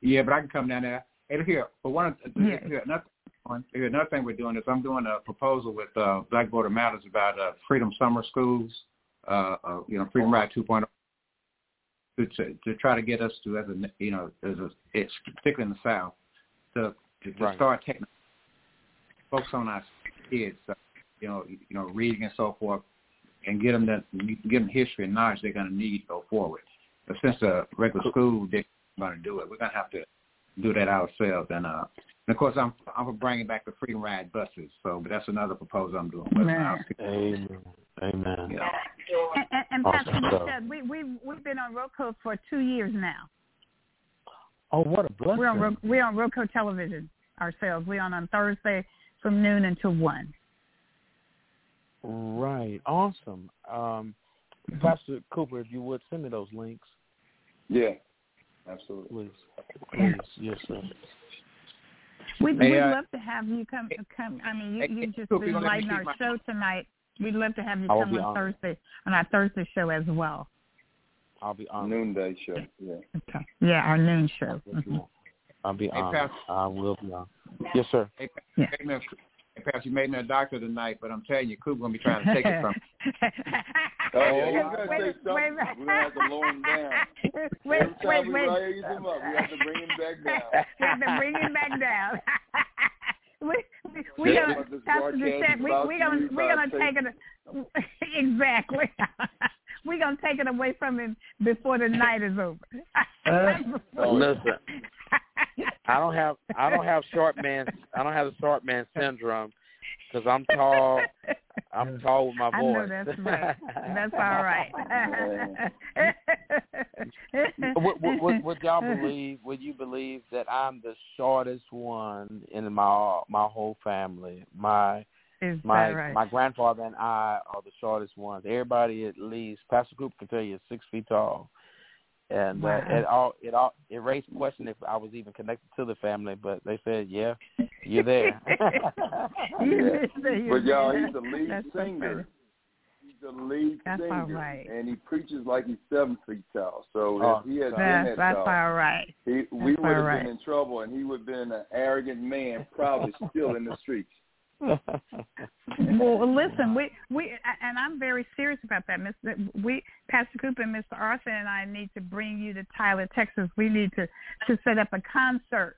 Yeah, but I can come down there. And here, but one of the,
Yeah.
here, another one, here, another thing we're doing is I'm doing a proposal with uh, Black Voter Matters about uh, Freedom Summer Schools, uh, uh, you know, Freedom Ride 2.0, to, to to try to get us to as a you know as a it's particularly in the South to to, to
Right.
start taking focus on our kids, uh, you know, you know, reading and so forth, and get them that get them history and knowledge they're going to need to go forward. But since the regular school they're going to do it, we're going to have to do that ourselves. And uh, and of course, I'm I'm for bringing back the Freedom Ride buses. So, but that's another proposal I'm doing. But, uh,
Amen. Amen.
you know,
And, and, and
Awesome
Pastor
stuff.
Michelle, we we we've been on Roku for two years now.
Oh, what a blessing!
We're on Ro- we're on Roku television ourselves. We're on on Thursday from noon until one.
Right. Awesome. Um, Pastor Cooper, if you would send me those links,
Yeah, absolutely.
please. Please. Yes, sir.
We
Hey,
we'd
uh,
love to have you come. Come. I mean, you, you
hey,
just
Coop, you gonna let me
enlighten our show tonight. We'd love to have you
I will
come on
honored.
Thursday on our Thursday show as well.
I'll be honored.
Noonday show. Yeah.
Okay. Yeah, our noon show.
I'll be
Mhm.
I'll be
Hey,
I will be honored. Yes, sir.
Hey,
Yeah.
Hey, hey, Pastor, you made me a doctor tonight, but I'm telling you, Coop gonna be trying to take it from me.
Oh, yeah, he's
Wait,
gonna
wait,
say something.
wait,
We're gonna have to lower him down.
wait,
Every time
wait,
we
wait.
raise him up, we have to bring him back down.
we have to bring him back down. we we we
That's
gonna
what this
Pastor
broadcast
just we we
to
gonna
you,
we gonna take it exactly. we gonna take it away from him before the night is over.
Uh, oh,
Listen, I don't have I don't have short man I don't have the short man syndrome because I'm tall. I'm tall with my voice.
I know
voice.
that's right. That's all right.
would, would, would, would y'all believe? Would you believe that I'm the shortest one in my my whole family? My
Is
my
right?
my grandfather and I are the shortest ones. Everybody at least Pastor Cooper can tell you is six feet tall. And
Wow.
uh, it all it all it raised the question if I was even connected to the family, but they said, "Yeah, you're there."
You
But y'all, he's the lead
That's
singer.
funny.
He's the lead
That's
singer,
all right.
and he preaches like he's seven feet tall. So
Oh,
if he had been
That's,
that
that's
tall,
all right.
he, we would have
right.
been in trouble, and he would have been an arrogant man, probably still in the streets.
Well, listen, we we and I'm very serious about that, Mr. We Pastor Cooper and Mr. Arthur and I need to bring you to Tyler, Texas. We need to to set up a concert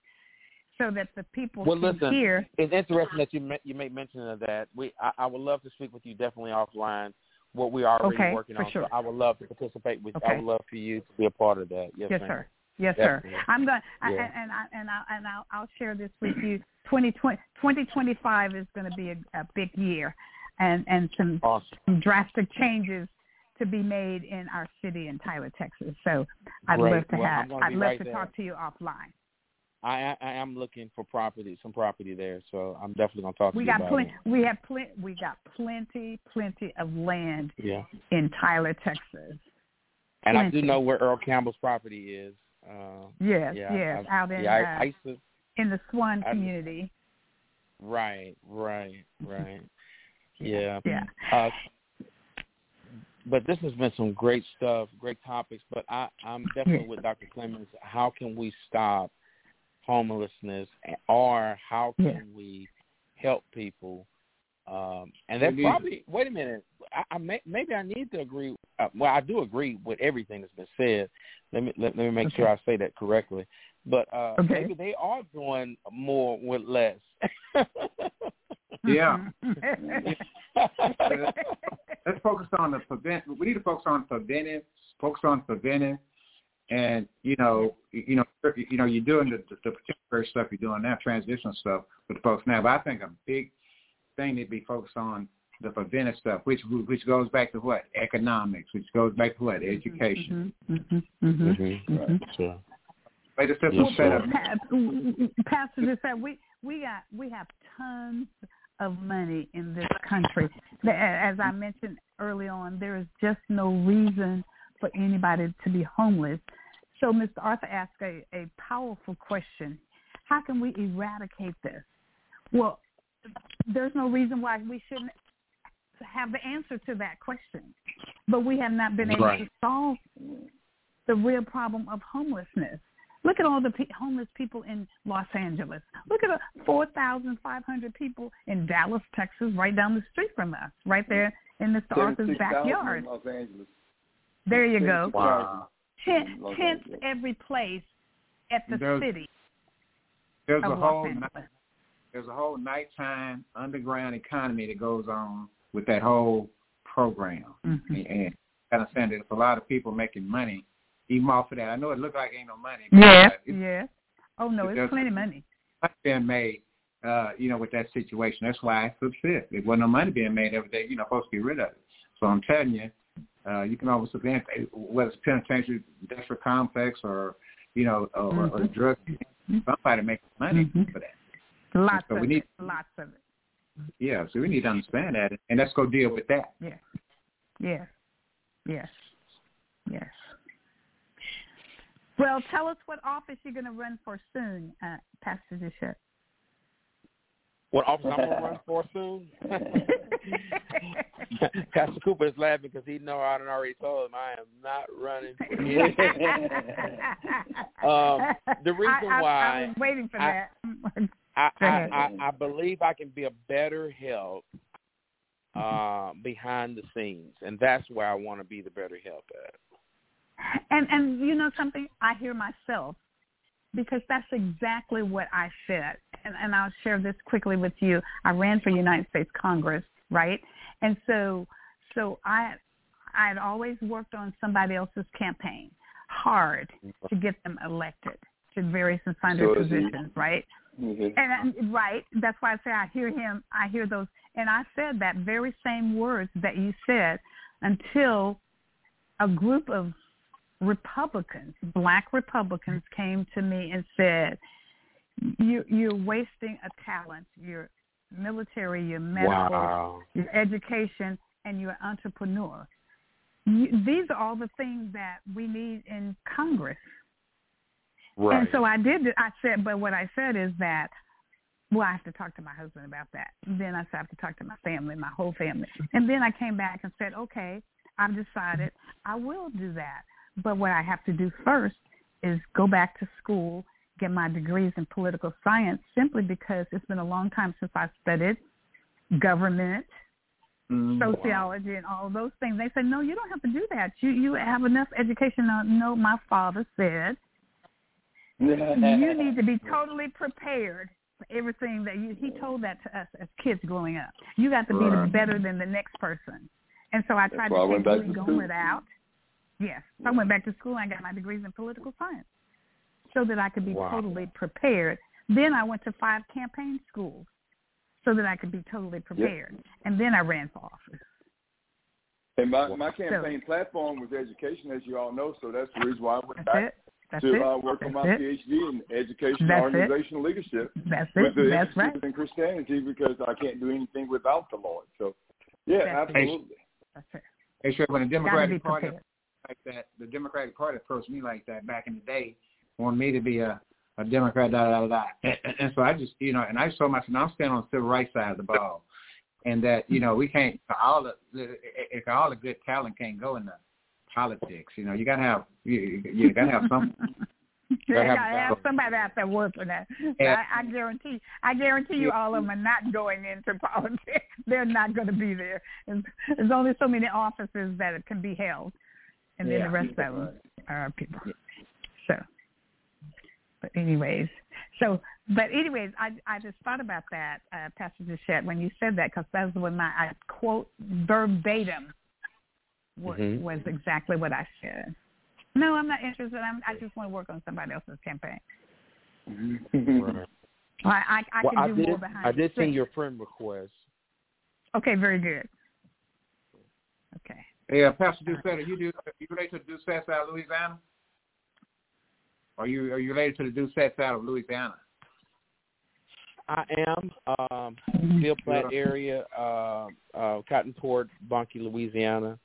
so that the people
well,
can
listen,
hear.
it's interesting that you you make mention of that. We I, I would love to speak with you definitely offline. What we are already
Okay,
working
for
on.
sure.
So I would love to participate with. I would love for you to be a part of that. Yes,
Yes,
ma'am.
sir. Yes, sir.
Definitely.
I'm going
Yeah.
and I and I and I'll, I'll share this with you. 2020, 2025 is going to be a, a big year, and and some
Awesome.
some drastic changes to be made in our city in Tyler, Texas. So I'd
Great.
love to
Well,
have I'd love
right
to
there.
talk to you offline.
I, I I am looking for property, some property there. So I'm definitely gonna talk to you.
We got
about
plenty.
it.
We have plenty. We got plenty, plenty of land
Yeah.
in Tyler, Texas.
And I do know where Earl Campbell's property is. Uh,
Yes,
yeah,
yes,
I,
out in
yeah, I,
uh,
I to.
in the Swan
I-
community.
Right, right, right. Yeah.
Yeah.
Uh, but this has been some great stuff, great topics. But I, I'm definitely
Yeah.
with Dr. Flemings. How can we stop homelessness, or how can
Yeah.
we help people? Um, and that's
We need-
probably. Wait a minute. I, I may, maybe I need to agree. Uh, well, I do agree with everything that's been said. Let me let, let me make sure I say that correctly. But uh,
Okay.
maybe they are doing more with less.
Yeah. Let's focus on the prevent. We need to focus on preventive. Focus on preventive, and you know, you know, you know, you're doing the, the particular stuff you're doing now, transitional stuff with the folks now. But I think a big thing to be focused on the preventive stuff, which which goes back to what economics, which goes back to what education.
Mhm, mhm, mhm, mhm.
Sure.
But it's just
Yes,
a set up.
Pa- Pastor just said we we got we have tons of money in this country. As I mentioned early on, there is just no reason for anybody to be homeless. So Mr. Arthur asked a, a powerful question: How can we eradicate this? Well, there's no reason why we shouldn't have the answer to that question, but we have not been able
Right.
to solve the real problem of homelessness. Look at all the pe- homeless people in Los Angeles. Look at the 4,500 people in Dallas, Texas, right down the street from us, right there in Mr. Arthur's backyard.
in Los Angeles.
There you go.
76,000
Ten,
in
tenth every place at the
There's-
city
There's
of
a
Los
whole
Angeles.
there's a whole nighttime underground economy that goes on with that whole program.
Mhm.
And I understand there's a lot of people making money even off of that. I know it look like ain't no money.
Yeah, yeah. Oh no,
It
it's plenty of money.
being made, uh, you know, with that situation. That's why it's upset. There wasn't no money being made every day. You know, supposed to get rid of it. So I'm telling you, uh, you can almost prevent whether it's penitentiary, industrial complex, or you know, or, or, or drug. Somebody making money
Mhm.
for that.
Lots
So
of
we need-
it. Lots of it.
Yeah, so we need to understand that, and let's go deal with that.
Yeah, yeah, Yes. Yes. Well, tell us what office you're going to run for soon, uh, Pastor Bishop.
What office I'm gonna run for soon? Pastor Cooper is laughing because he know I done already told him I am not running for um, the reason
I, I,
why
I was waiting for
I-
that.
I, I. I, I believe I can be a better help uh, behind the scenes, and that's where I want to be the better help at.
And and you know something, I hear myself because that's exactly what I said. And and I'll share this quickly with you. I ran for United States Congress, right? And so so I I had always worked on somebody else's campaign hard to get them elected to various and sundry
So is he.
positions, right?
Mhm.
And and- right, that's why I say I hear him. I hear those, and I said that very same words that you said until a group of Republicans, black Republicans, came to me and said, "You you're wasting a talent. Your military, your medical,
Wow.
your education, and you're entrepreneur. You, these are all the things that we need in Congress."
Right.
And so I did. I said, but what I said is that, well, I have to talk to my husband about that. Then I said, I have to talk to my family, my whole family. And then I came back and said, okay, I've decided I will do that. But what I have to do first is go back to school, get my degrees in political science, simply because it's been a long time since I studied government,
Mm.
sociology, and all those things. They said, no, you don't have to do that. You you have enough education. to know my father said you need to be totally prepared for everything that you he told that to us as kids growing up. You got to be
Right.
better than the next person. And so I tried
I
to really going
school.
without. Yes. I went back to school and I got my degrees in political science so that I could be
Wow.
totally prepared. Then I went to five campaign schools so that I could be totally prepared. And then I ran for office.
And my, my campaign platform was education, as you all know, so that's the reason why I went back
it. That's
to
it.
uh, work on
That's
my
it.
PhD in education
That's
and
it.
organizational leadership
That's
with
it.
the
That's right.
emphasis in Christianity because I can't do anything without the Lord. So, yeah,
That's it.
absolutely.
That's it.
Hey, sure. When the
Got to be
Democratic Party
prepared.
like that, the Democratic Party approached me like that back in the day, wanted me to be a a Democrat, da da da da. And, and, and so I just, you know, and I just told myself, I'm standing on the civil rights side of the ball, and that you know we can't all the if all the good talent can't go into politics. You know, you gotta have you, you gotta have some. Gotta have
have somebody out there working that. I, I guarantee, I guarantee you, all of them are not going into politics. They're not going to be there. There's, there's only so many offices that it can be held, and then
Yeah.
the rest of them are people. So, but anyways, so but anyways, I I just thought about that, uh, Pastor Doucette, when you said that, because that's when my I quote verbatim was,
Mhm.
was exactly what I said. No, I'm not interested. I'm, I just want to work on somebody else's campaign.
Right.
I I, I
well,
can
I
do
did.
more behind
I
the
did send
scenes.
your friend request.
Okay, very good. Okay.
Yeah, Pastor Doucette, are you do are you related to the Doucette side of Louisiana? Are you are you related to the Doucette side of Louisiana?
I am um, Steel Platte area, uh, uh, Cottonport, Bunkie, Louisiana.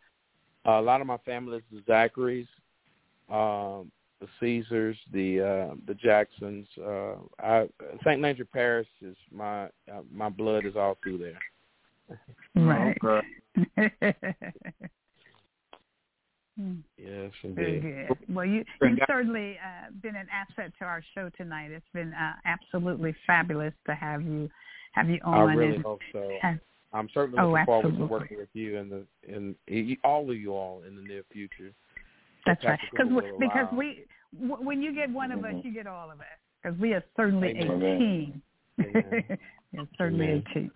Uh, a lot of my family is the Zacharys, um, the Caesars, the uh, the Jacksons. Uh, I, Saint Landry Parish is my uh, my blood is all through there.
Right.
Okay.
Yes,
Very
indeed.
good. Well, you you've certainly uh, been an asset to our show tonight. It's been uh, absolutely fabulous to have you have you on.
I really
and,
hope so.
uh,
I'm certainly
Oh,
looking forward to working with you and the and all of you all in the near future.
That's
If
right.
Pastor
Because
Cooper
because we w- when you get one of us,
Mhm.
you get all of us. Because we are certainly
Amen.
a team.
Amen.
It's certainly
Amen.
a team.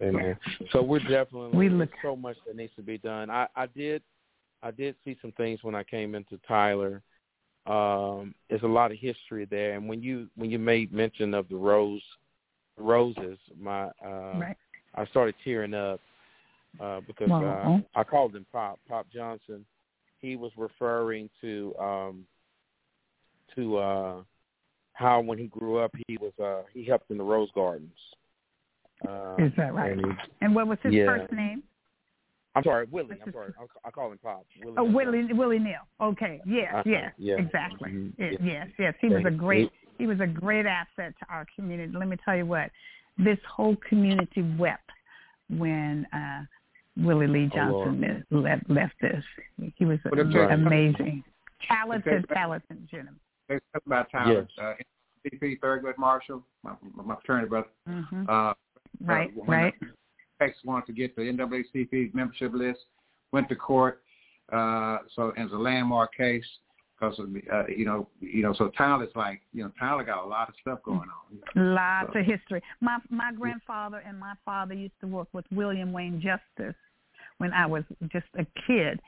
Amen. So we're definitely
We look-
so much that needs to be done. I, I did I did see some things when I came into Tyler. Um, there's a lot of history there, and when you when you made mention of the rose roses, my uh,
right.
I started tearing up uh, because
Wow.
uh, I called him Pop Pop Johnson. He was referring to um, to uh, how when he grew up he was uh, he helped in the rose gardens. Uh,
Is that right?
and he-
And what was his
Yeah.
first name?
I'm sorry, Willie. I'm sorry. I'll, call him Pop. Willie
Oh, Willie Willie Neal. Okay. Yes.
Uh-huh.
Yes.
Yeah.
Exactly.
Mhm.
Yes, yes. Yes. He was a great. He was a great asset to our community. Let me tell you what. This whole community wept when uh, Willie Lee
Oh,
Johnson left, left us. He was
Well, right.
amazing, talented,
That's
talented gentleman.
They talk about Tyler.
Yes.
Uh, CP Thurgood Marshall, my, my fraternity brother.
hmm
Uh,
Right,
when
right.
Texas wanted to get the NAACP membership list, went to court. Uh, so as a landmark case, because of uh, you know, you know, so Tyler's like, you know, Tyler got a lot of stuff going on.
Lots
So-
of history. My my grandfather and my father used to work with William Wayne Justice when I was just a kid,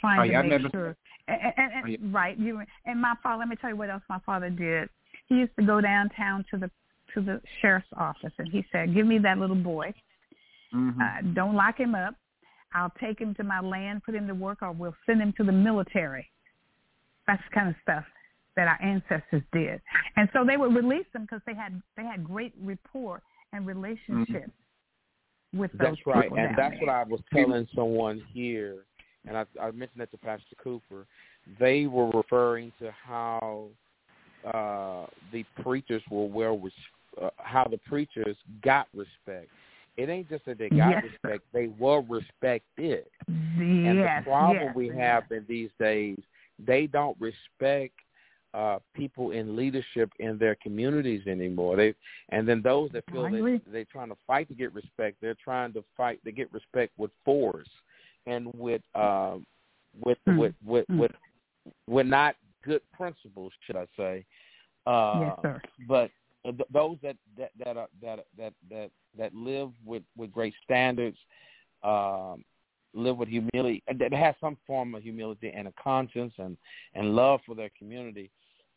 trying
Oh, yeah,
to make
remember-
sure. And, and, and,
Oh, yeah.
Right, you and my father. Let me tell you what else my father did. He used to go downtown to the to the sheriff's office, and he said, "Give me that little boy.
Mhm.
Uh, don't lock him up. I'll take him to my land, put him to work, or we'll send him to the military." That's the kind of stuff that our ancestors did, and so they would release them because they had they had great rapport and relationship with those
That's right, and that's
there.
what I was telling someone here, and I, I mentioned that to Pastor Cooper. They were referring to how uh, the preachers were well, res- uh, how the preachers got respect. It ain't just that they got
Yes.
respect; they were respected.
Yes.
And the problem
yes.
we have in these days, they don't respect uh, people in leadership in their communities anymore. They and then those that feel that they're trying to fight to get respect, they're trying to fight to get respect with force and with uh, with,
Mm.
with with
Mm.
with with not good principles, should I say? Uh,
yes, sir.
but th- those that that that are, that that that that live with with great standards, um, live with humility, and that has some form of humility and a conscience and and love for their community.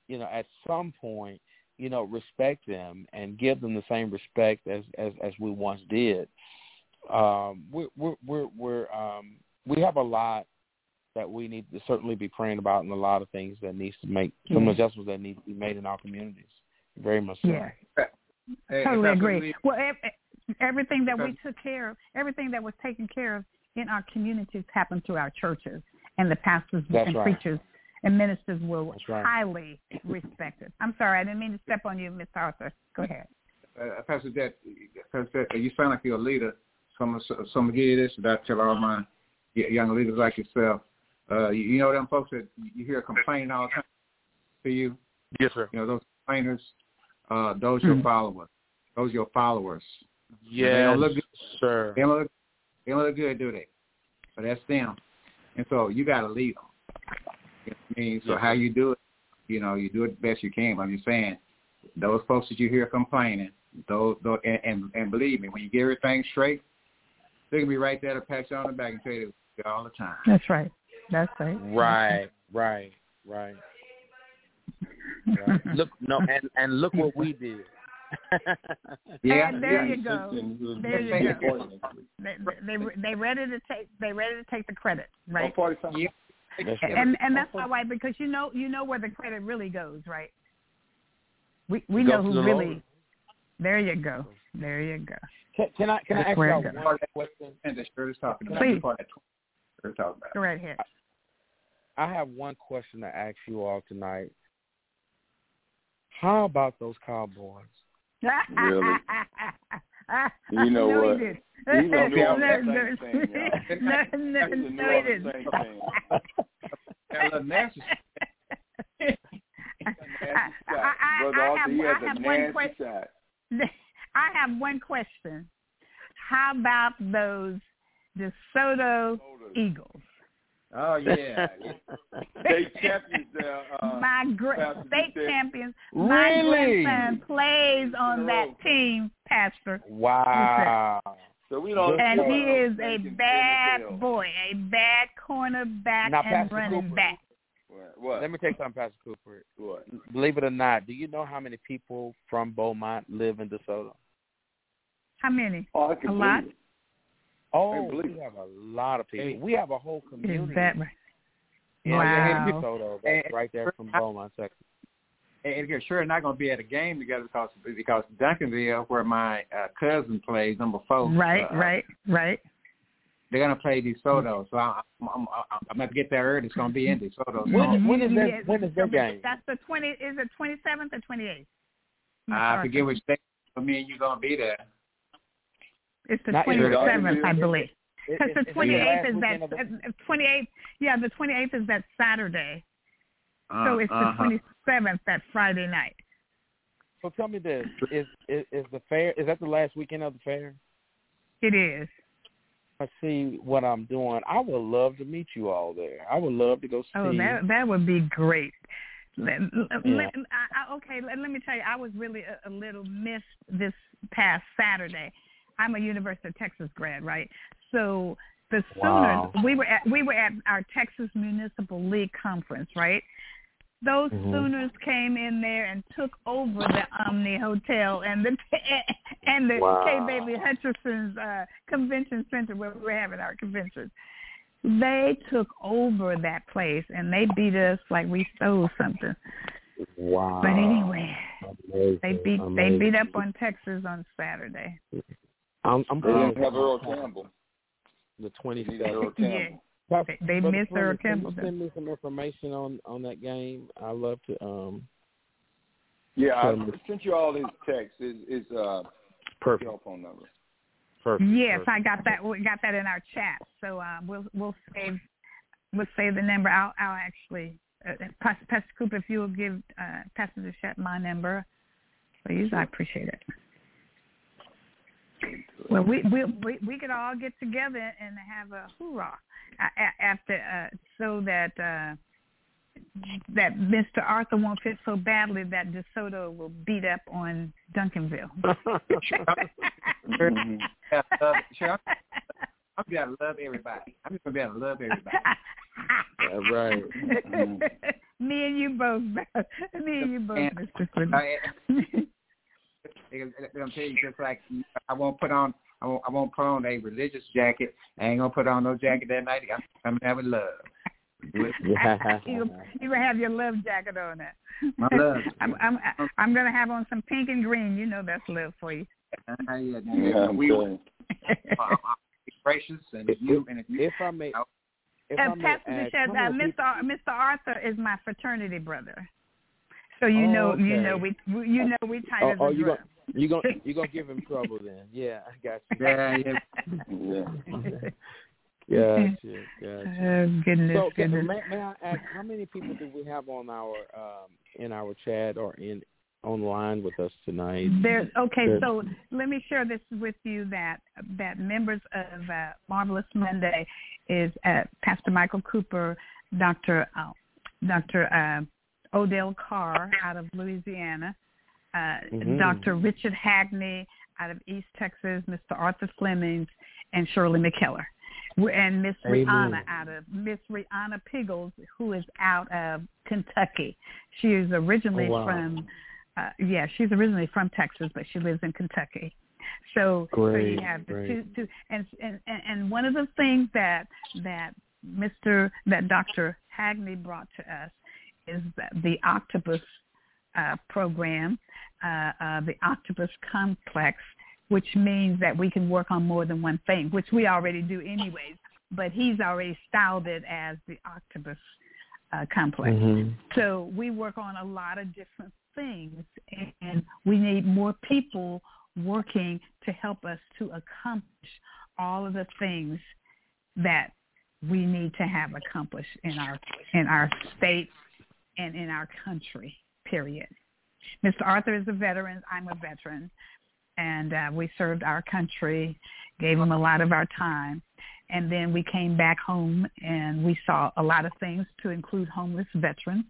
You know, at some point, you know, respect them and give them the same respect as as as we once did. Um, we're we're we're, we're um, we have a lot that we need to certainly be praying about, and a lot of things that needs to make some
Yeah.
adjustments that need to be made in our communities. Very much so.
Yeah,
Hey,
totally agree. Well, ev- everything that we took care of, everything that was taken care of in our communities happen through our churches, and the pastors
That's
and
right.
preachers and ministers were
That's right.
highly respected. I'm sorry, I didn't mean to step on you, Mr. Arthur. Go ahead.
uh, Pastor Jet, Pastor Jet, you sound like you're a leader. Some some give you this, and I tell all my young leaders like yourself. Uh, you, you know them folks that you hear complaining all the time to you.
Yes, sir.
You know those complainers. Uh, those your
Hmm.
followers. Those your followers.
Yes,
don't look good.
sir.
They don't look, they don't look good, do they? But that's them. And so you got to lead them. You know what I mean? So
Yes,
how you do it, you know, you do it the best you can. But I'm just saying, those folks that you hear complaining, those, those and, and, and believe me, when you get everything straight, they're gonna be right there to pat you on the back and tell you all the time.
That's right. That's right.
Right, right, right. right. look, no, and and look what we did.
Yeah,
And there
yeah.
you go. There you go. They, they they ready to take they ready to take the credit, right?
Yeah.
That's right.
And and that's why because you know you know where the credit really goes, right? We we know who really.
Lord.
There you go. There you go.
Can, can I can I ask
where
y'all one question?
And the shirt is talking about.
Please.
Part of that shirt is talking about.
Go right ahead.
I have one question to ask you all tonight. How about those Cowboys?
Really? You know
no,
what?
He did.
He's gonna do all
no,
the same thing, y'all.
no, no,
He's
no, he didn't.
same.
Got a little nasty.
I, I, I, I have,
he has
I
a
have one question. I have one question. How about those DeSoto Eagles?
Oh yeah.
State champions there. Uh,
My gra- state
said-
champions. My
Really?
grandson plays on that team, Pastor,
Wow.
so we don't.
and he is a bad boy, a bad cornerback
Now,
and
Pastor
running
Cooper.
back.
What? What?
Let me tell you something, Pastor Cooper.
what?
Believe it or not, do you know how many people from Beaumont live in DeSoto?
How many?
Oh, I can
A lot?
it.
Oh,
believe
we have a lot of people. We have a whole
Is
community
that right?
in
Wow.
DeSoto that's right there from Beaumont, Texas.
And and you're sure not going to be at a game together because because Duncanville, where my uh, cousin plays, number four.
Right,
uh,
right, right.
They're going to play DeSoto, so I, I'm I'm I'm going to get there early. It's going to be in DeSoto. So
When, when is
Yeah,
that? When is that game?
That's the twenty. Is it twenty seventh or twenty eighth?
I forget which day. So me and you gonna be there.
It's the twenty seventh, I believe. Because the twenty eighth is that
the-
twenty eighth. Yeah, the twenty eighth is that Saturday. So it's the
uh-huh.
twenty seventh, that Friday night.
So tell me this: is, is is the fair? Is that the last weekend of the fair?
It is.
I see what I'm doing. I would love to meet you all there. I would love to go see.
Oh, that that would be great. Let, let-
Yeah.
let- I, I, okay, let, let me tell you, I was really a, a little missed this past Saturday. I'm a University of Texas grad, right? So the Sooners,
Wow.
we were at we were at our Texas Municipal League conference, right? Those
Mhm.
Sooners came in there and took over the Omni Hotel and the and the
Wow.
Kay Bailey Hutchison's uh, convention center where we were having our convention. They took over that place and they beat us like we stole something.
wow.
But anyway,
Amazing.
they beat they beat up on Texas on Saturday.
I'm, I'm
They
glad
didn't have Earl Campbell.
the twenty
They needed Earl
Yeah. They, they
Brother
missed Earl
Fleming, can you
Campbell.
Send me some information on on that game. I love to. Um,
Yeah, I sent you all his texts. His, his uh,
perfect.
Phone number.
Perfect.
Yes,
perfect.
I got that. We got that in our chat. So uh, we'll we'll save we'll save the number. I'll I'll actually uh, Pastor, Pastor Cooper, if you will give uh, Pastor Doucette my number, please, I appreciate it. Well, we we we we could all get together and have a hoorah a- a- after uh, so that uh, that Mr. Arthur won't fit so badly that DeSoto will beat up on Duncanville.
Yeah, love, sure, I'm, I'm gonna be able to love everybody. I'm just gonna be able to love everybody.
Yeah, right.
Me and you both. Me and you both,
And-
Mr. Quinn.
I, I'm gonna tell you just like I won't put on I won't I won't put on a religious jacket. I ain't gonna put on no jacket that night. I'm coming out with love.
Yeah.
you you will have your love jacket on it.
My love.
I'm I'm I'm gonna have on some pink and green. You know that's love for you.
Uh, yeah,
Yeah, I'm
we
telling
uh, I'll gracious and if you and if you
If I may, if I may
Pastor
ask,
uh, Mr. Ar- Mr. Arthur is my fraternity brother. So you know you know we we- you know we tight
Oh,
as
oh,
a drum.
Gonna you gonna you gonna give him trouble then? Yeah, I got you.
yeah, yeah.
Yeah.
Gotcha, gotcha.
Oh goodness,
So, can,
goodness.
may, may I ask how many people do we have on our um, in our chat or in online with us tonight?
There. Okay,
Good.
so let me share this with you that that members of uh, Marvelous Monday is uh, Pastor Michael Cooper, Doctor uh, Doctor uh, Odell Carr out of Louisiana, uh,
Mhm.
Doctor Richard Hagney out of East Texas, Mr. Arthur Flemings, and Shirley McKellar. And Miss. Rihanna out of Miss Rihanna Piggles, who is out of Kentucky. She is originally
Oh, wow.
from uh, yeah, she's originally from Texas, but she lives in Kentucky. So, so you have the
great.
two, two, and, and and one of the things that that Mr. that Dr. Hagney brought to us is the Octopus uh, program, uh, uh, the Octopus Complex, which means that we can work on more than one thing, which we already do anyways. But he's already styled it as the Octopus uh, Complex.
Mhm.
So we work on a lot of different things, and we need more people working to help us to accomplish all of the things that we need to have accomplished in our in our state and in our country. Period. Mr. Arthur is a veteran. I'm a veteran, and uh, we served our country, gave him a lot of our time, and then we came back home and we saw a lot of things to include homeless veterans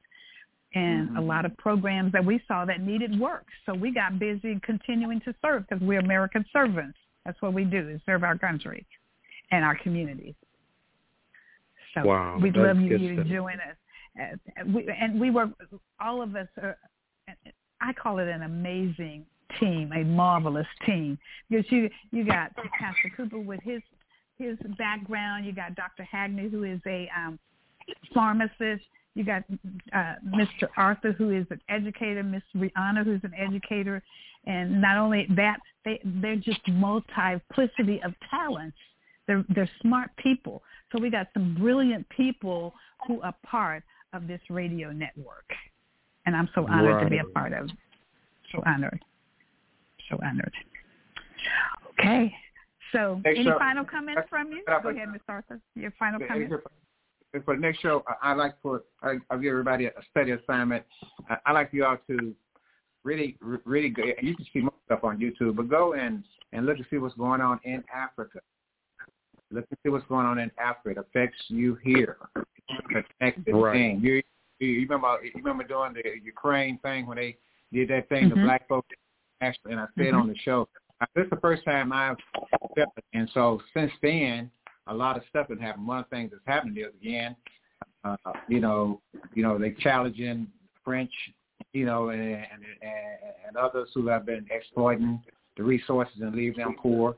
and a lot of programs that we saw that needed work. So we got busy continuing to serve because we're American servants. That's what we do is serve our country and our communities. So
Wow,
we'd love you to join us. Uh, we, and we were, all of us are, I call it an amazing team, a marvelous team. Because you, you got Pastor Cooper with his, his background. You got Dr. Hagney, who is a um, pharmacist. You got uh, Mr. Arthur, who is an educator, Miss Rihanna, who's an educator, and not only that, they they're just multiplicity of talents. They're they're smart people. So we got some brilliant people who are part of this radio network, and I'm so honored to be a part of. So honored. so honored. Okay. So,
Next
any
show-
final comments from you? Go ahead, Mr. Arthur. Your final comments.
For, for the next show, I, I like for I, I'll give everybody a study assignment. I, I like for y'all to really, really go. You can see more stuff on YouTube, but go and and look and see what's going on in Africa. Look and see what's going on in Africa. It affects you here. It's a connected
Right.
thing. You, you remember you remember doing the Ukraine thing when they did that thing, the
Mhm.
black folks actually, and I said
Mhm.
on the show. This is the first time I've it, and so since then, a lot of stuff has happened. One of the things that's happened is again, uh, you know, you know, they challenging French, you know, and, and and others who have been exploiting the resources and leave them poor,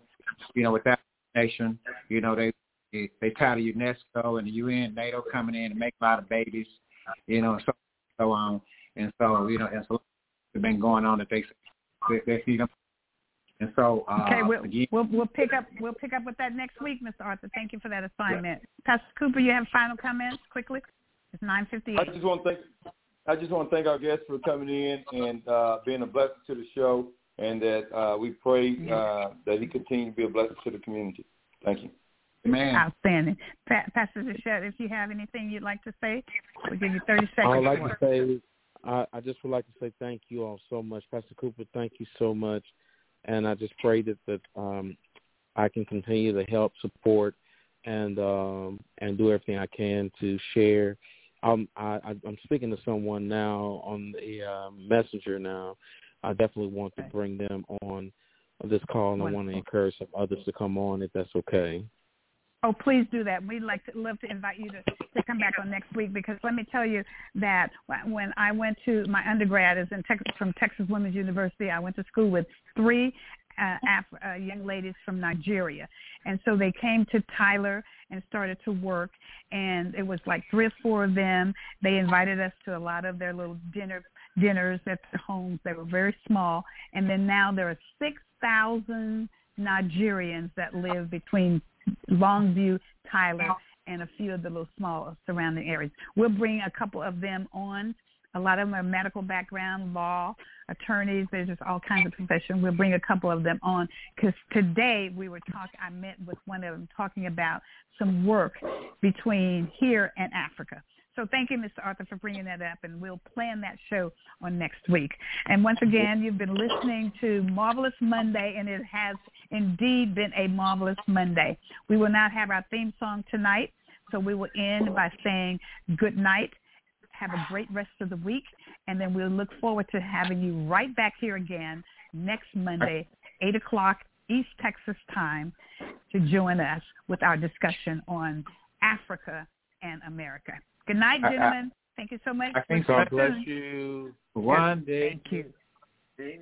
you know, without nation. You know, they they, they tired of UNESCO and the UN, NATO coming in and make a lot of babies, you know, so so on, and so you know, and so it's been going on that they they, they see them. And so, uh,
Okay, we'll,
again,
we'll we'll pick up we'll pick up with that next week, Mr. Arthur. Thank you for that assignment. Pastor Cooper, you have final comments quickly? It's nine fifty
I just want to thank I just want to thank our guests for coming in and uh, being a blessing to the show, and that uh, we pray uh, that he continue to be a blessing to the community. Thank you.
Man,
Outstanding. Pa- Pastor Zachette, if you have anything you'd like to say, we'll give you thirty seconds.
I would like to say, I, I just would like to say thank you all so much, Pastor Cooper. Thank you so much, and I just pray that that um, I can continue to help, support, and um, and do everything I can to share. Um, I, I, I'm speaking to someone now on the uh, messenger now. I definitely want to bring them on this call, and I want to encourage some others to come on if that's okay.
Oh, please do that. We'd like to love to invite you to, to come back on next week because let me tell you that when I went to my undergrad is in Texas from Texas Women's University, I went to school with three uh, Af- uh, young ladies from Nigeria, and so they came to Tyler and started to work, and it was like three or four of them. They invited us to a lot of their little dinner dinners at their homes. They were very small, and then now there are six thousand Nigerians that live between Longview, Tyler, and a few of the little small surrounding areas. We'll bring a couple of them on. A lot of them are medical background, law, attorneys. There's just all kinds of professions. We'll bring a couple of them on because today we were talking. I met with one of them talking about some work between here and Africa. So thank you, Mr. Arthur, for bringing that up, and we'll plan that show on next week. And once again, you've been listening to Marvelous Monday, and it has indeed been a marvelous Monday. We will not have our theme song tonight, so we will end by saying good night. Have a great rest of the week, and then we'll look forward to having you right back here again next Monday, 8 o'clock East Texas time, to join us with our discussion on Africa and America. Good night,
I- I-
gentlemen. Thank you so much.
I think
We'll
so.
God bless you.
one day.
Thank you.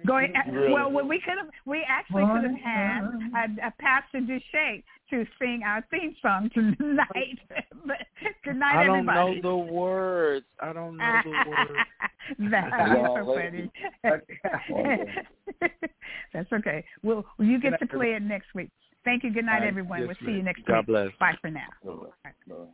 Going uh,
Really?
well, well, we could have, we actually could have had a, a Pastor Duche to sing our theme song tonight. but good night,
I don't
everybody.
know the words. I don't know the words.
that is so funny. That's okay. Well, you get to play it next week. Thank you. Good night,
All right.
everyone.
Yes,
we'll see you
ma'am.
next
God
week.
bless.
Bye for now.
Bye-bye. Bye-bye.